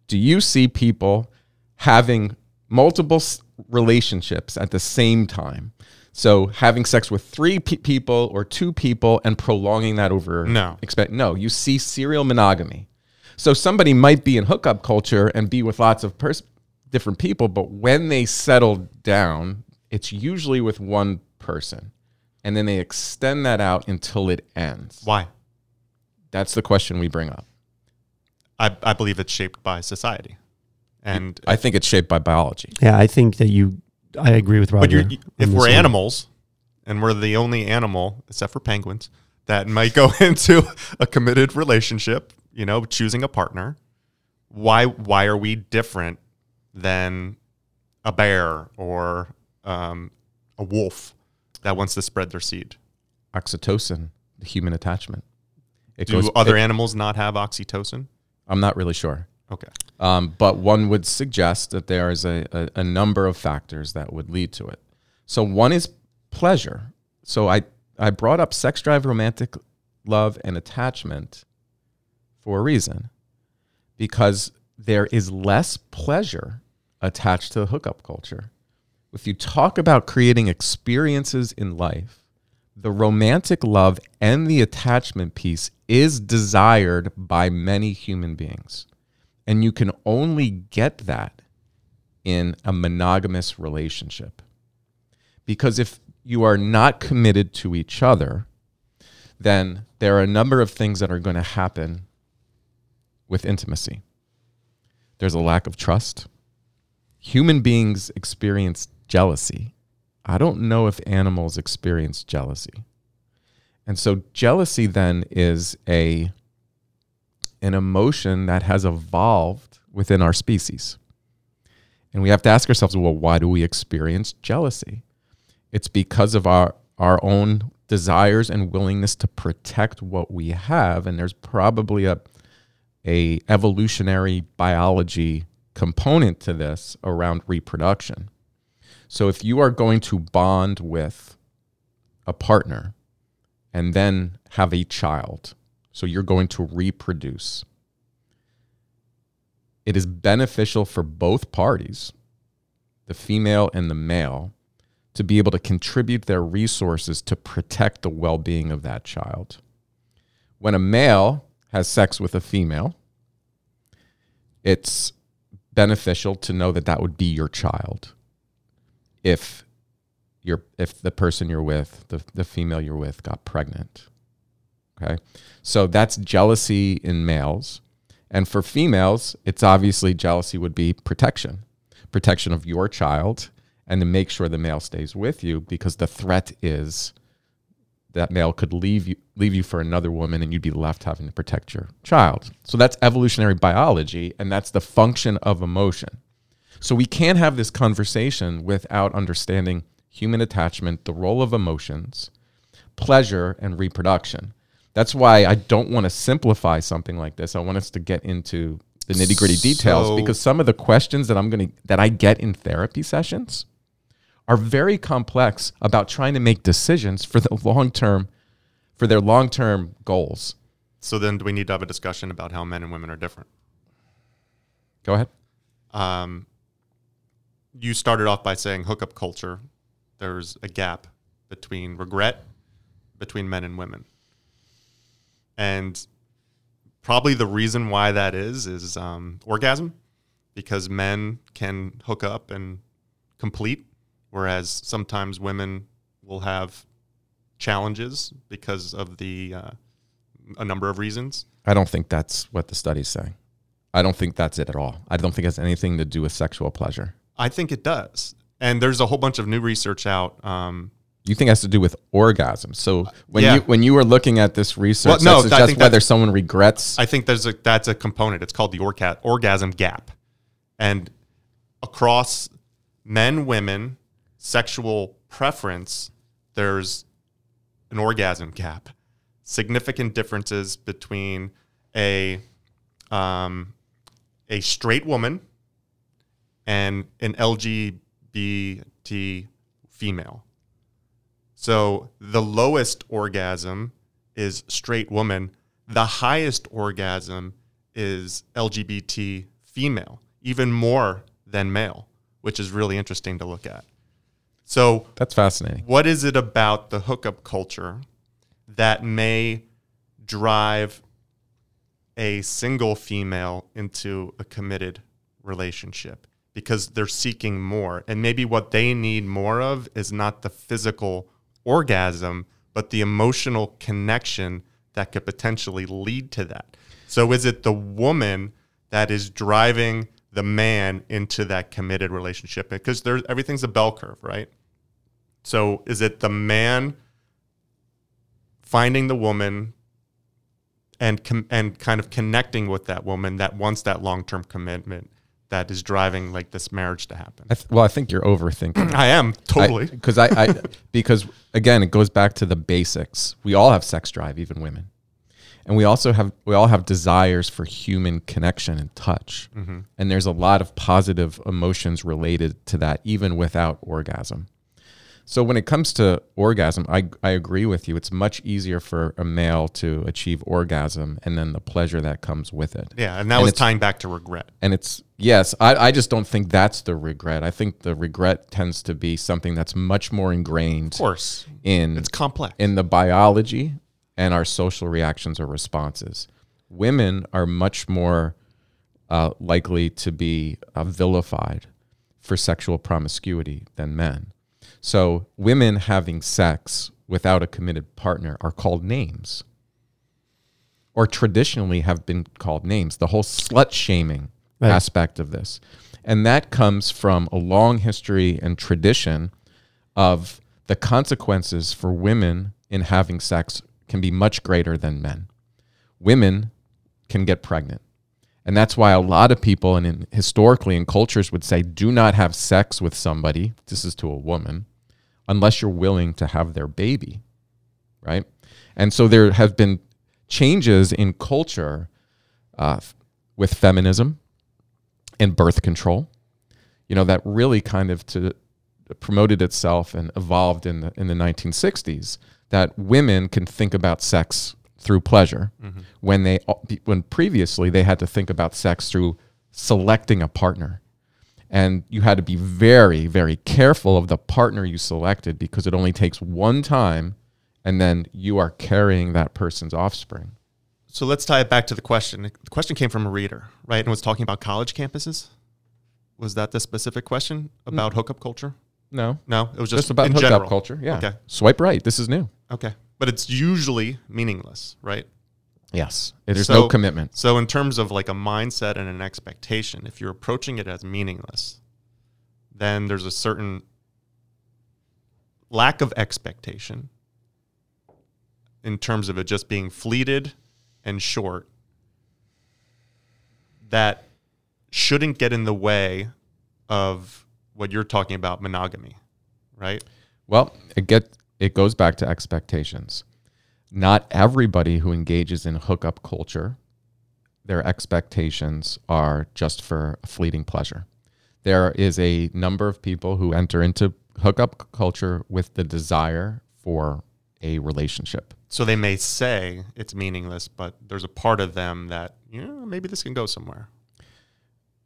do you see people having multiple s- relationships at the same time? So having sex with three pe- people or two people and prolonging that over. No. expect no. You see serial monogamy. So somebody might be in hookup culture and be with lots of pers- different people, but when they settle down, it's usually with one person, and then they extend that out until it ends. Why? That's the question we bring up. I, I believe it's shaped by society. And I think it's shaped by biology. yeah i think that you i agree with roger but you're, if we're one. animals and we're the only animal except for penguins that might go into a committed relationship, you know, choosing a partner, why why are we different than a bear or um, a wolf that wants to spread their seed? Oxytocin, the human attachment. It Do other it- animals not have oxytocin? I'm not really sure. Okay. Um, but one would suggest that there is a, a, a number of factors that would lead to it. So one is pleasure. So I, I brought up sex drive, romantic love, and attachment for a reason. Because there is less pleasure attached to the hookup culture. If you talk about creating experiences in life, the romantic love and the attachment piece is desired by many human beings. And you can only get that in a monogamous relationship. Because if you are not committed to each other, then there are a number of things that are going to happen with intimacy. There's a lack of trust. Human beings experience jealousy. I don't know if animals experience jealousy. And so jealousy then is a an emotion that has evolved within our species. And we have to ask ourselves, well, why do we experience jealousy? It's because of our our own desires and willingness to protect what we have and there's probably a a evolutionary biology component to this around reproduction. So if you are going to bond with a partner and then have a child, so you're going to reproduce, it is beneficial for both parties, the female and the male, to be able to contribute their resources to protect the well being of that child. When a male has sex with a female, it's beneficial to know that that would be your child. If you're if the person you're with the, the female you're with got pregnant okay so that's jealousy in males and for females it's obviously jealousy would be protection protection of your child and to make sure the male stays with you because the threat is that male could leave you leave you for another woman and you'd be left having to protect your child. So that's evolutionary biology and that's the function of emotion. So we can't have this conversation without understanding human attachment, the role of emotions, pleasure and reproduction. That's why I don't want to simplify something like this. I want us to get into the nitty-gritty details So- because some of the questions that I'm going to that I get in therapy sessions are very complex about trying to make decisions for the long term for their long term goals. So then, do we need to have a discussion about how men and women are different? Go ahead. Um, you started off by saying hookup culture. There's a gap between regret between men and women, and probably the reason why that is is um, orgasm, because men can hook up and complete, whereas sometimes women will have challenges because of the uh, a number of reasons. I don't think that's what the study's saying. I don't think that's it at all. I don't think it has anything to do with sexual pleasure. I think it does. And there's a whole bunch of new research out. Um, You think it has to do with orgasm. So when yeah. you when you were looking at this research, Well, no, think whether someone regrets. I think there's a that's a component. It's called the orca- orgasm gap, and across men, women, sexual preference, there's an orgasm gap. Significant differences between a um, a straight woman and an LGBT female. So the lowest orgasm is straight woman. The highest orgasm is LGBT female, even more than male, which is really interesting to look at. So, that's fascinating. what is it about the hookup culture that may drive a single female into a committed relationship because they're seeking more and maybe what they need more of is not the physical orgasm but the emotional connection that could potentially lead to that. So is it the woman that is driving the man into that committed relationship? Because there's everything's a bell curve right? So is it the man finding the woman and com- and kind of connecting with that woman that wants that long-term commitment that is driving like this marriage to happen. I th- well, I think you're overthinking. I am totally. because I, I because again it goes back to the basics we all have sex drive even women and we also have we all have desires for human connection and touch mm-hmm. and there's a lot of positive emotions related to that even without orgasm so when it comes to orgasm I, I agree with you. It's much easier for a male to achieve orgasm and then the pleasure that comes with it. Yeah, and that and was it's- tying back to regret. and it's yes I, I just don't think that's the regret. I think the regret tends to be something that's much more ingrained Of course, in it's complex. in the biology and our social reactions or responses. Women are much more uh, likely to be uh, vilified for sexual promiscuity than men so women having sex without a committed partner are called names. Or traditionally have been called names. The whole slut shaming Right. aspect of this. And that comes from a long history and tradition of the consequences for women in having sex can be much greater than men. Women can get pregnant. And that's why a lot of people and in, historically in cultures would say do not have sex with somebody. This is to a woman unless you're willing to have their baby right? And so there have been changes in culture uh, with feminism and birth control you know that really kind of to promoted itself and evolved in the in the 1960s that women can think about sex through pleasure when they when previously they had to think about sex through selecting a partner and you had to be very very careful of the partner you selected because it only takes one time and then you are carrying that person's offspring So let's tie it back to the question. The question came from a reader, right? And was talking about college campuses. Was that the specific question mm. about hookup culture? No, No, it was just, just, about in hookup general. culture. Yeah. Okay. Swipe right. This is new. Okay. But it's usually meaningless, right? Yes. There's So- no commitment. So, in terms of like a mindset and an expectation, if you're approaching it as meaningless, then there's a certain lack of expectation in terms of it just being fleeted and short that shouldn't get in the way of what you're talking about monogamy, right? Well, it get it goes back to expectations. Not everybody who engages in hookup culture, their expectations are just for a fleeting pleasure. There is a number of people who enter into hookup culture with the desire for a relationship. So they may say it's meaningless, but there's a part of them that, you know, maybe this can go somewhere.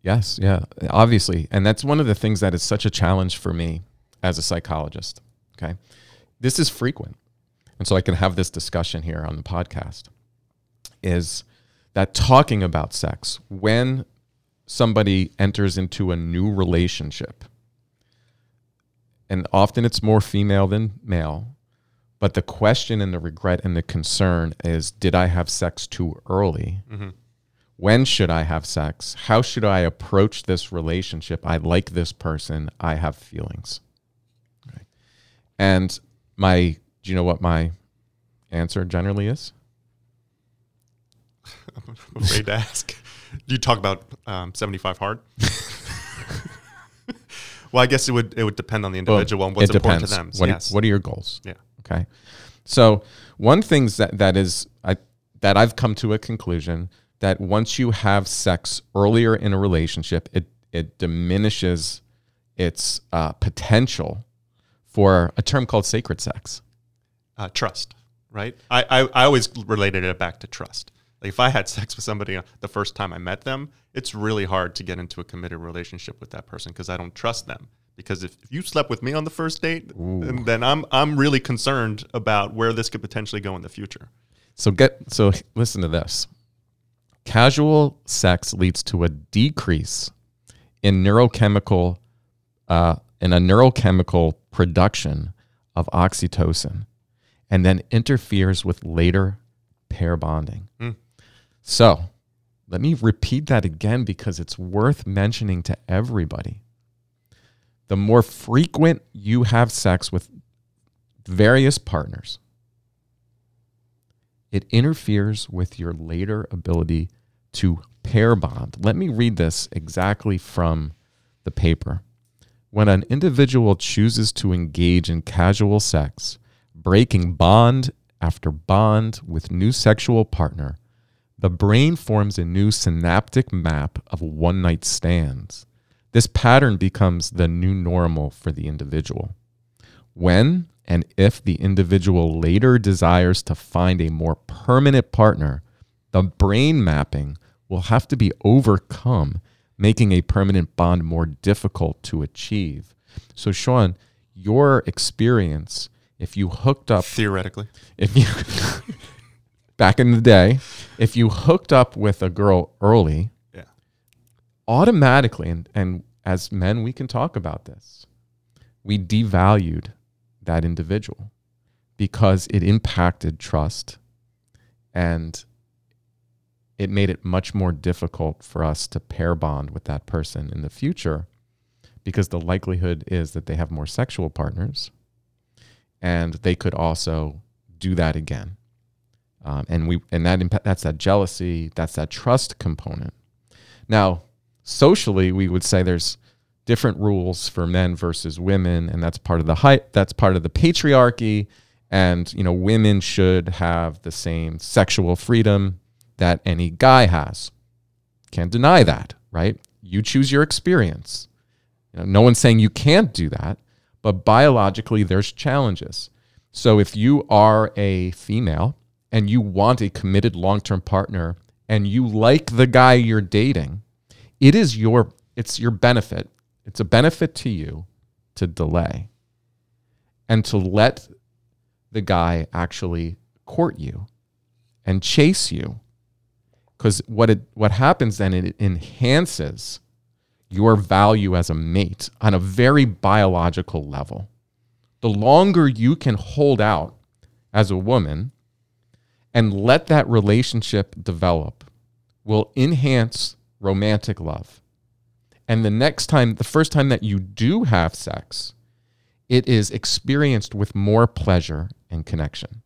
Yes, yeah, obviously. And that's one of the things that is such a challenge for me as a psychologist. Okay. This is frequent. And so I can have this discussion here on the podcast is that talking about sex when somebody enters into a new relationship, and often it's more female than male, but the question and the regret and the concern is did I have sex too early? Mm-hmm. when should I have sex? How should I approach this relationship? I like this person. I have feelings. Okay. And my, do you know what my answer generally is? I'm afraid to ask. You talk about um, 75 hard. well, I guess it would it would depend on the individual and what's important to them. What, yes. what are your goals? yeah. Okay. So one thing that that is I that I've come to a conclusion that once you have sex earlier in a relationship, it it diminishes its uh, potential for a term called sacred sex. Uh, trust, right? I, I I always related it back to trust. Like if I had sex with somebody uh, the first time I met them, it's really hard to get into a committed relationship with that person because I don't trust them. Because if, if you slept with me on the first date, then, then I'm I'm really concerned about where this could potentially go in the future. So get so listen to this. Casual sex leads to a decrease in neurochemical uh, in a neurochemical production of oxytocin, and then interferes with later pair bonding. Hmm. So let me repeat that again because it's worth mentioning to everybody. The more frequent you have sex with various partners, it interferes with your later ability to pair bond. Let me read this exactly from the paper. When an individual chooses to engage in casual sex, breaking bond after bond with new sexual partner, the brain forms a new synaptic map of one night stands. This pattern becomes the new normal for the individual. When and if the individual later desires to find a more permanent partner, the brain mapping will have to be overcome, making a permanent bond more difficult to achieve. So, Sean, your experience, if you hooked up Theoretically, if you back in the day, if you hooked up with a girl early, yeah. automatically, and, and as men, we can talk about this, we devalued that individual because it impacted trust and it made it much more difficult for us to pair bond with that person in the future because the likelihood is that they have more sexual partners and they could also do that again. Um, and we and that impa- that's that jealousy, that's that trust component. Now, socially, we would say there's different rules for men versus women, and that's part of the height. That's part of the patriarchy, and you know, women should have the same sexual freedom that any guy has. Can't deny that, right? You choose your experience. You know, no one's saying you can't do that, but biologically, there's challenges. So if you are a female and you want a committed long-term partner and you like the guy you're dating, it is your it's your benefit. It's a benefit to you to delay and to let the guy actually court you and chase you because what it what happens then it enhances your value as a mate on a very biological level. The longer you can hold out as a woman and let that relationship develop will enhance romantic love. And the next time, the first time that you do have sex, it is experienced with more pleasure and connection.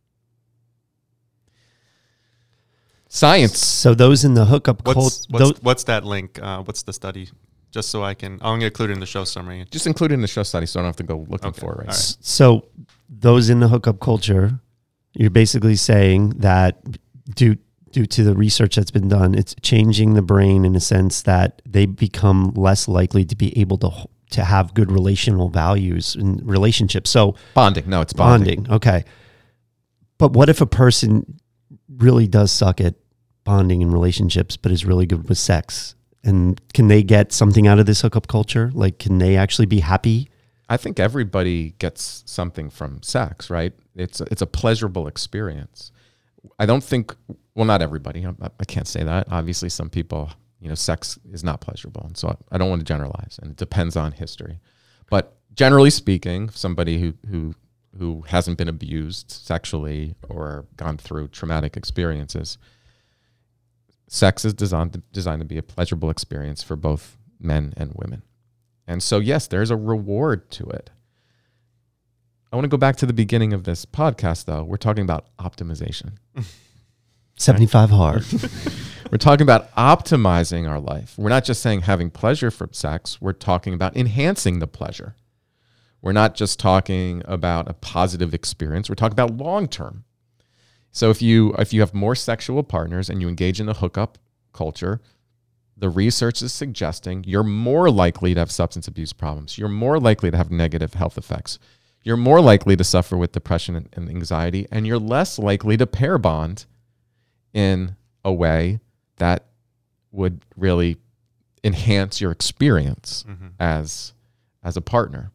Science. So those in the hookup What's cult, what's, tho- what's that link? Uh, what's the study? Just so I can, oh, I'm gonna include it in the show summary. Just include it in the show study so I don't have to go looking Okay. for it right All right. so those in the hookup culture, you're basically saying that due due to the research that's been done, it's changing the brain in a sense that they become less likely to be able to h- to have good relational values in relationships. So Bonding. No, it's bonding. bonding, okay. But what if a person really does suck at bonding in relationships, but is really good with sex? And can they get something out of this hookup culture? Like, can they actually be happy? I think everybody gets something from sex, right? It's it's a pleasurable experience. I don't think well, not everybody. I, I can't say that. Obviously, some people, you know, sex is not pleasurable, and so I, I don't want to generalize, and it depends on history. But generally speaking, somebody who who who hasn't been abused sexually or gone through traumatic experiences, sex is designed to, designed to be a pleasurable experience for both men and women. And so, yes, there's a reward to it. I want to go back to the beginning of this podcast, though. We're talking about optimization. 75 hard. We're talking about optimizing our life. We're not just saying having pleasure from sex, we're talking about enhancing the pleasure. We're not just talking about a positive experience, we're talking about long term. So if you if you have more sexual partners and you engage in the hookup culture, the research is suggesting you're more likely to have substance abuse problems. You're more likely to have negative health effects. You're more likely to suffer with depression and, anxiety, and you're less likely to pair bond in a way that would really enhance your experience mm-hmm. as as a partner.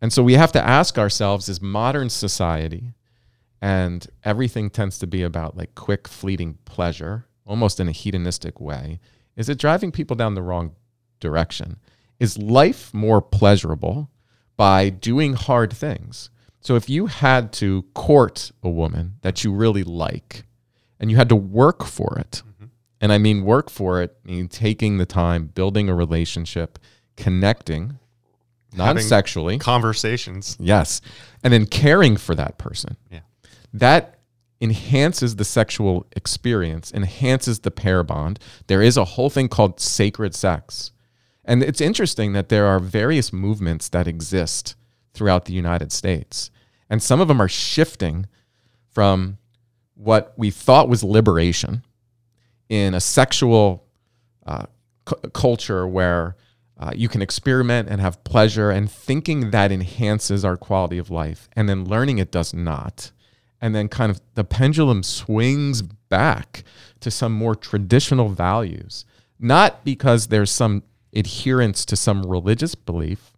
And so we have to ask ourselves as modern society and everything tends to be about like quick fleeting pleasure, almost in a hedonistic way, is it driving people down the wrong direction? Is life more pleasurable by doing hard things? So if you had to court a woman that you really like and you had to work for it, mm-hmm. and I mean work for it, mean taking the time, building a relationship, connecting, non sexually. Conversations. Yes. And then caring for that person. Yeah. That enhances the sexual experience, enhances the pair bond. There is a whole thing called sacred sex. And it's interesting that there are various movements that exist throughout the United States. And some of them are shifting from what we thought was liberation in a sexual uh, cu- culture where uh, you can experiment and have pleasure and thinking that enhances our quality of life and then learning it does not and then kind of the pendulum swings back to some more traditional values not because there's some adherence to some religious belief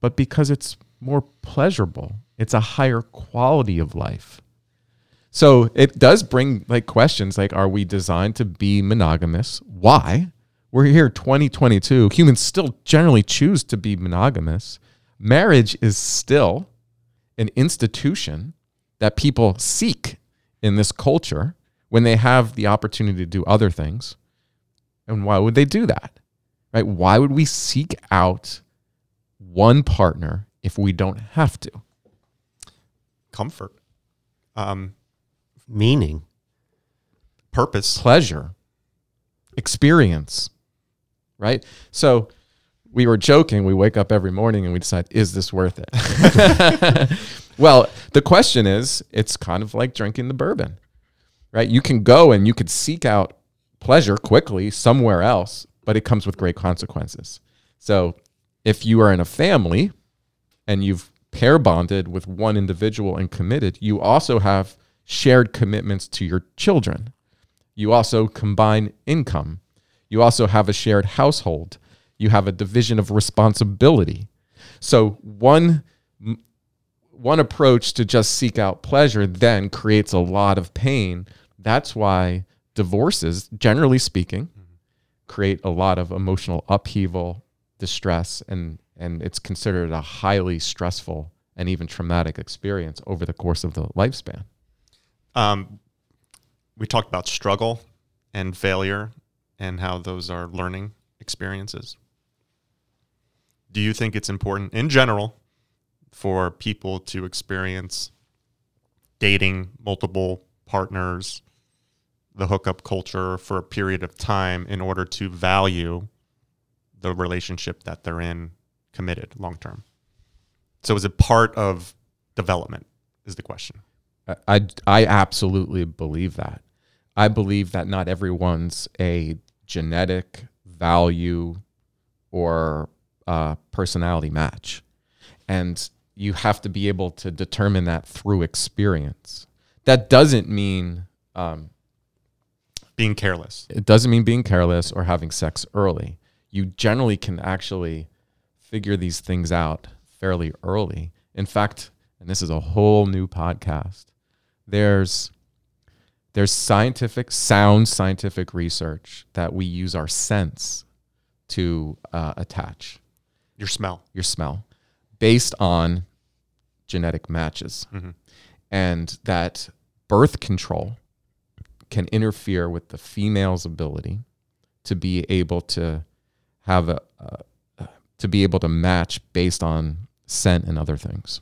but because it's more pleasurable it's a higher quality of life so it does bring like questions like are we designed to be monogamous? Why? We're here 2022. Humans still generally choose to be monogamous. Marriage is still an institution that people seek in this culture when they have the opportunity to do other things. And why would they do that? Right? Why would we seek out one partner if we don't have to? Comfort. Um, Meaning. purpose. pleasure, experience, right? So we were joking. We wake up every morning and we decide, is this worth it? well, the question is, it's kind of like drinking the bourbon, right? You can go and you could seek out pleasure quickly somewhere else, but it comes with great consequences. So if you are in a family and you've pair bonded with one individual and committed, you also have shared commitments to your children. You also combine income. You also have a shared household. You have a division of responsibility. So one one approach to just seek out pleasure then creates a lot of pain. That's why divorces, generally speaking, create a lot of emotional upheaval, distress, and and it's considered a highly stressful and even traumatic experience over the course of the lifespan. Um, we talked about struggle and failure and how those are learning experiences. Do you think it's important in general for people to experience dating multiple partners, the hookup culture for a period of time in order to value the relationship that they're in committed long term? So is it part of development is the question. I, I, absolutely believe that. I believe that not everyone's a genetic value or uh, personality match. And you have to be able to determine that through experience. That doesn't mean um, Being careless. it doesn't mean being careless or having sex early. You generally can actually figure these things out fairly early. In fact, and this is a whole new podcast. There's there's scientific, sound scientific research that we use our sense to uh, attach Your smell. your smell based on genetic matches. Mhm. And that birth control can interfere with the female's ability to be able to have a, to be able to match based on scent and other things.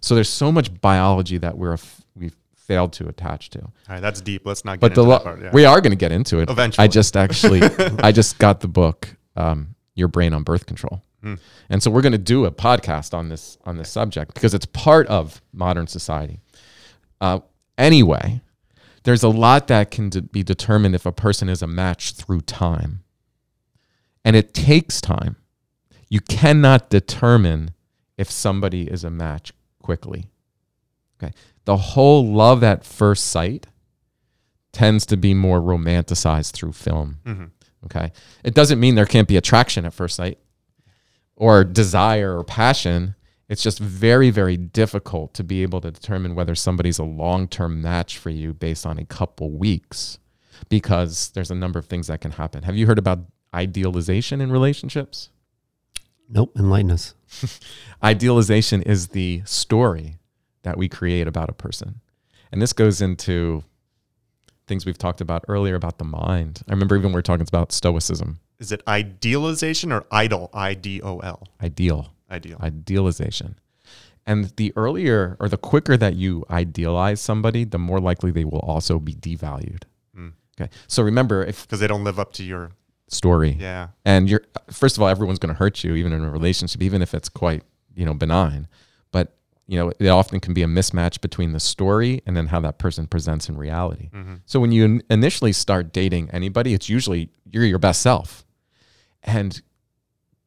So there's so much biology that we're we've failed to attach to. All right, that's deep. Let's not get But into the that lo- part. Yeah. we are going to get into it. Eventually. I just actually I just got the book um, Your Brain on Birth Control. Hmm. And so we're going to do a podcast on this on this subject because it's part of modern society. Uh, anyway, there's a lot that can de- be determined if a person is a match through time, and it takes time. You cannot determine if somebody is a match quickly. Okay, the whole love at first sight tends to be more romanticized through film. Mhm. Okay. It doesn't mean there can't be attraction at first sight or desire or passion. It's just very, very difficult to be able to determine whether somebody's a long term match for you based on a couple weeks because there's a number of things that can happen. Have you heard about idealization in relationships? Nope. Enlighten us. Idealization is the story that we create about a person. And this goes into things we've talked about earlier about the mind. I remember even we were talking about stoicism, Is it idealization or idol? I D O L. ideal, Ideal. idealization. And the earlier or the quicker that you idealize somebody, the more likely they will also be devalued. Mm. Okay. So remember if Because they don't live up to your. story Yeah. and you're first of all everyone's going to hurt you even in a relationship even if it's quite you know benign but you know it often can be a mismatch between the story and then how that person presents in reality Mhm. so when you initially start dating anybody it's usually you're your best self and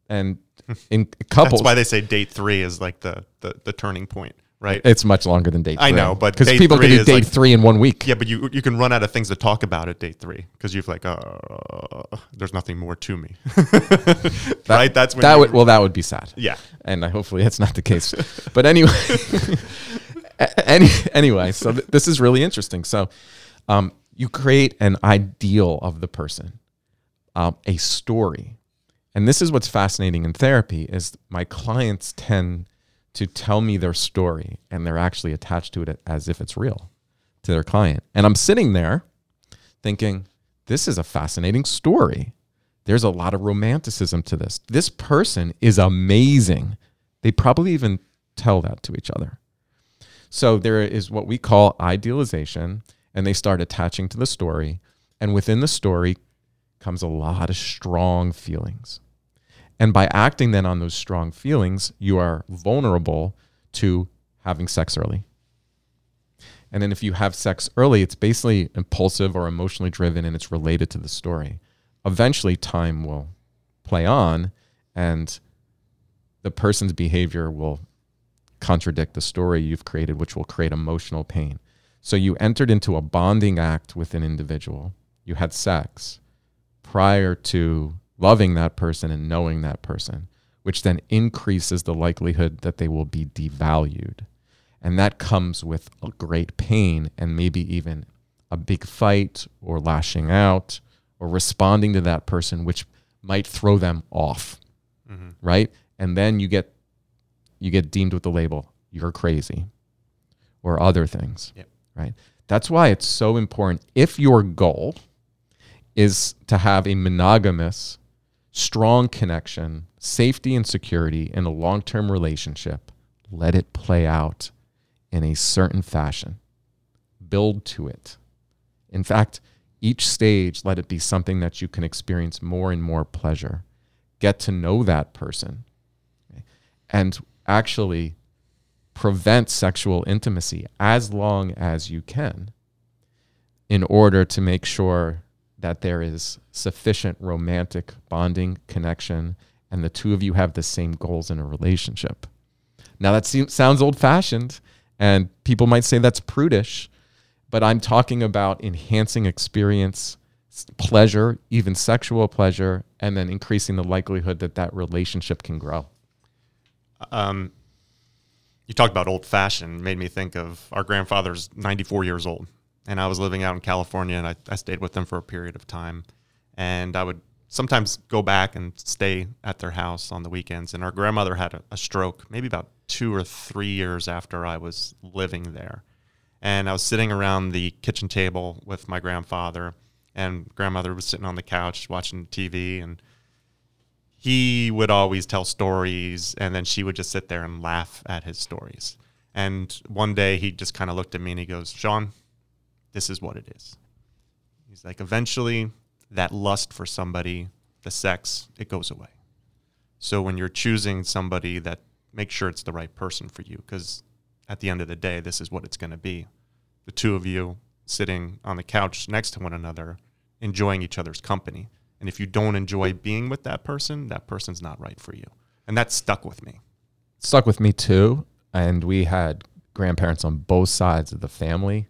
and in couples That's why they say date three is like the, the, the turning point, right? it's much longer than date I three. know, but because people can do date like- three in one week yeah, but you you can run out of things to talk about at date three because you've like, uh, there's nothing more to me, right? That's when that would well that would be sad yeah. and I hopefully that's not the case. but anyway, any, anyway, so th- this is really interesting. So, um, you create an ideal of the person, um, a story, and this is what's fascinating in therapy is my clients tend to tell me their story, and they're actually attached to it as if it's real to their client, and I'm sitting there thinking, this is a fascinating story. There's a lot of romanticism to this. This person is amazing. They probably even tell that to each other. So there is what we call idealization, and they start attaching to the story. And within the story comes a lot of strong feelings. And by acting then on those strong feelings, you are vulnerable to having sex early. And then if you have sex early, it's basically impulsive or emotionally driven and it's related to the story. Eventually, time will play on and the person's behavior will contradict the story you've created, which will create emotional pain. So you entered into a bonding act with an individual, you had sex prior to loving that person and knowing that person, which then increases the likelihood that they will be devalued. And that comes with a great pain and maybe even a big fight or lashing out or responding to that person, which might throw them off, Mm-hmm. right? And then you get you get deemed with the label you're crazy or other things, Yep. right? That's why it's so important if your goal is to have a monogamous, strong connection, safety and security in a long-term relationship, let it play out in a certain fashion. Build to it. In fact, each stage, let it be something that you can experience more and more pleasure. Get to know that person and actually prevent sexual intimacy as long as you can in order to make sure that there is sufficient romantic bonding connection and the two of you have the same goals in a relationship. Now, that seems, sounds old fashioned, and people might say that's prudish, but I'm talking about enhancing experience, pleasure, even sexual pleasure, and then increasing the likelihood that that relationship can grow. Um, you talked about old fashioned, made me think of our grandfather's 94 years old. And I was living out in California and I, I stayed with them for a period of time. And I would sometimes go back and stay at their house on the weekends. And our grandmother had a, a stroke maybe about two or three years after I was living there. And I was sitting around the kitchen table with my grandfather, and grandmother was sitting on the couch watching TV. And he would always tell stories and then she would just sit there and laugh at his stories. And one day he just kind of looked at me and he goes, Sean, this is what it is. He's like, eventually that lust for somebody, the sex, it goes away. So when you're choosing somebody that make sure it's the right person for you because at the end of the day this is what it's going to be. The two of you sitting on the couch next to one another enjoying each other's company. And if you don't enjoy being with that person, that person's not right for you. And that stuck with me. stuck with me too. And we had grandparents on both sides of the family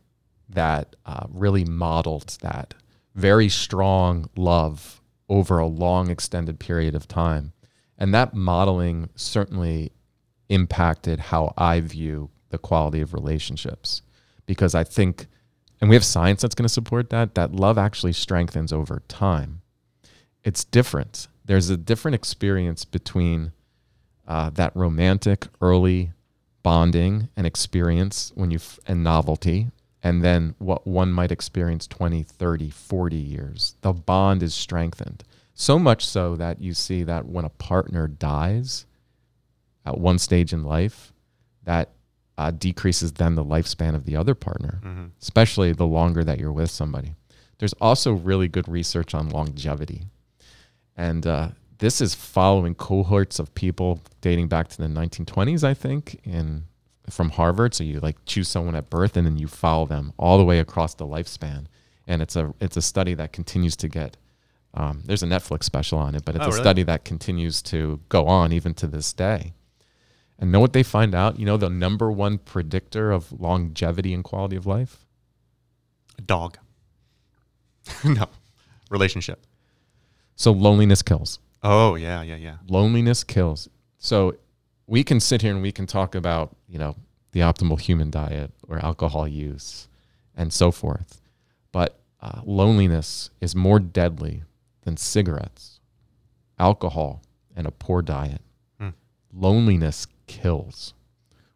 that uh, really modeled that very strong love over a long extended period of time. And that modeling certainly impacted how I view the quality of relationships because I think, and we have science that's going to support that, that love actually strengthens over time. It's different. There's a different experience between uh, that romantic early bonding and experience when you f- and novelty and then what one might experience 20 30 40 years the bond is strengthened. So much so that you see that when a partner dies at one stage in life that uh, decreases then the lifespan of the other partner Mhm. especially the longer that you're with somebody. There's also really good research on longevity. And uh, this is following cohorts of people dating back to the 1920s, I think, in from Harvard. So you like choose someone at birth, and then you follow them all the way across the lifespan. And it's a it's a study that continues to get. Um, there's a Netflix special on it, but it's Oh, a really? study that continues to go on even to this day. And know what they find out? You know the number one predictor of longevity and quality of life? A dog. no. Relationship. So loneliness kills. Oh, yeah, yeah, yeah. loneliness kills. So we can sit here and we can talk about, you know, the optimal human diet or alcohol use and so forth. But uh, loneliness is more deadly than cigarettes, alcohol, and a poor diet. Hmm. Loneliness kills.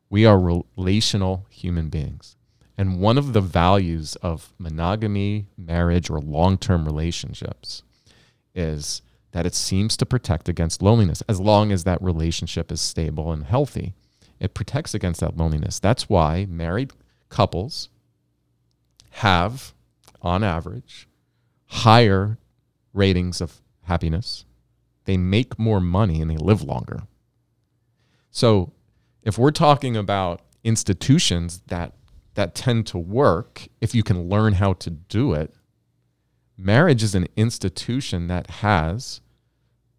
We are relational human beings. And one of the values of monogamy, marriage, or long term relationships is that it seems to protect against loneliness as long as that relationship is stable and healthy. It protects against that loneliness. That's why married couples have, on average, higher ratings of happiness. They make more money and they live longer. So, if we're talking about institutions that that tend to work if you can learn how to do it, marriage is an institution that has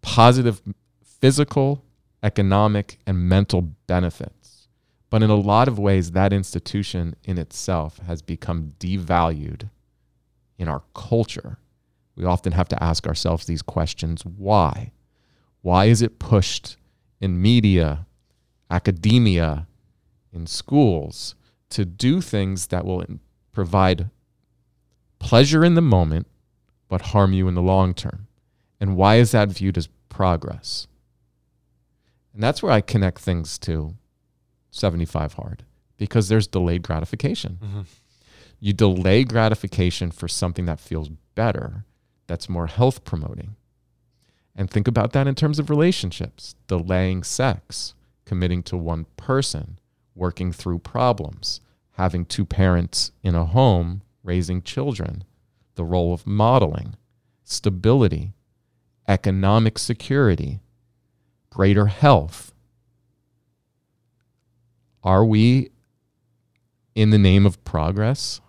positive physical, economic, and mental benefits. But in a lot of ways, that institution in itself has become devalued in our culture. We often have to ask ourselves these questions why? Why is it pushed in media, academia, in schools to do things that will provide pleasure in the moment, but harm you in the long term. And why is that viewed as progress? And that's where I connect things to 75 hard because there's delayed gratification. Mm-hmm. You delay gratification for something that feels better, that's more health promoting. And think about that in terms of relationships delaying sex, committing to one person, working through problems, having two parents in a home, raising children, the role of modeling, stability, economic security, greater health. Are we, in the name of progress,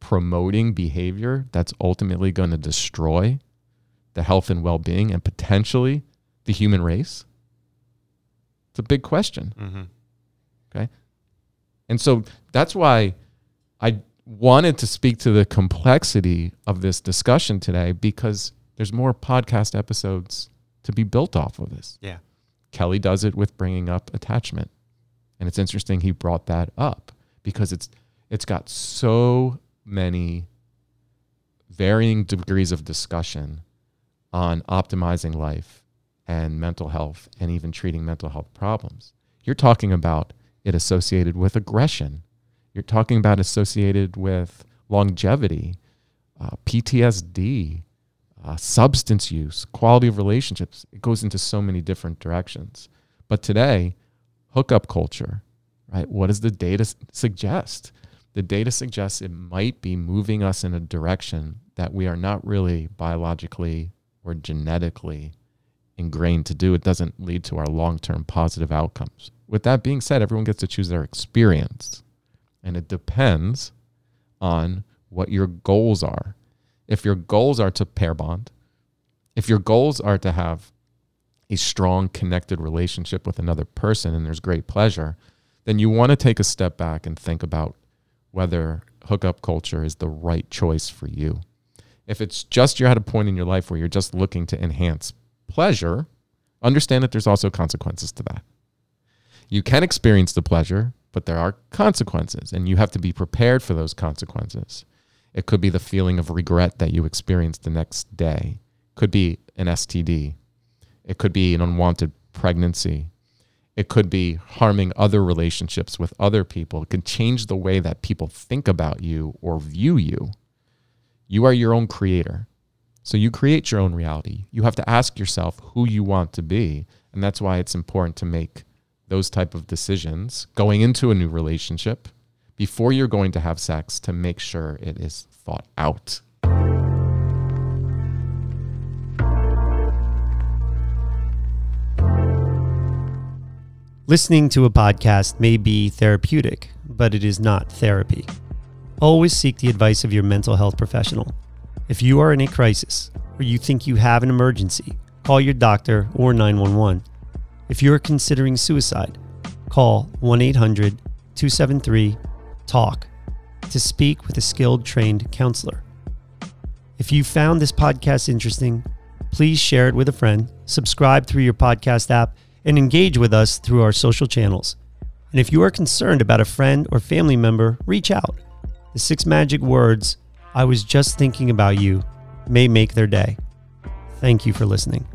promoting behavior that's ultimately going to destroy the health and well being and potentially the human race? It's a big question. Mm-hmm. Okay. And so that's why I wanted to speak to the complexity of this discussion today because there's more podcast episodes to be built off of this. Yeah. Kelly does it with bringing up attachment. And it's interesting he brought that up because it's it's got so many varying degrees of discussion on optimizing life and mental health and even treating mental health problems. You're talking about it associated with aggression. You're talking about associated with longevity, uh, PTSD, uh, substance use, quality of relationships. It goes into so many different directions. But today, hookup culture, right? What does the data suggest? The data suggests it might be moving us in a direction that we are not really biologically or genetically ingrained to do. It doesn't lead to our long term positive outcomes. With that being said, everyone gets to choose their experience, and it depends on what your goals are. If your goals are to pair bond, if your goals are to have a strong connected relationship with another person and there's great pleasure, then you want to take a step back and think about whether hookup culture is the right choice for you. If it's just you're at a point in your life where you're just looking to enhance pleasure, understand that there's also consequences to that. You can experience the pleasure, but there are consequences, and you have to be prepared for those consequences. It could be the feeling of regret that you experience the next day. Could be an STD. It could be an unwanted pregnancy. It could be harming other relationships with other people. It could change the way that people think about you or view you. You are your own creator. So you create your own reality. You have to ask yourself who you want to be, and that's why it's important to make those type of decisions going into a new relationship before you're going to have sex to make sure it is thought out. Listening to a podcast may be therapeutic, but it is not therapy. Always seek the advice of your mental health professional. If you are in a crisis or you think you have an emergency, call your doctor or 911. If you are considering suicide, call 1 800 273 TALK to speak with a skilled trained counselor. If you found this podcast interesting, please share it with a friend, subscribe through your podcast app, and engage with us through our social channels. And if you are concerned about a friend or family member, reach out. The six magic words, I was just thinking about you, may make their day. Thank you for listening.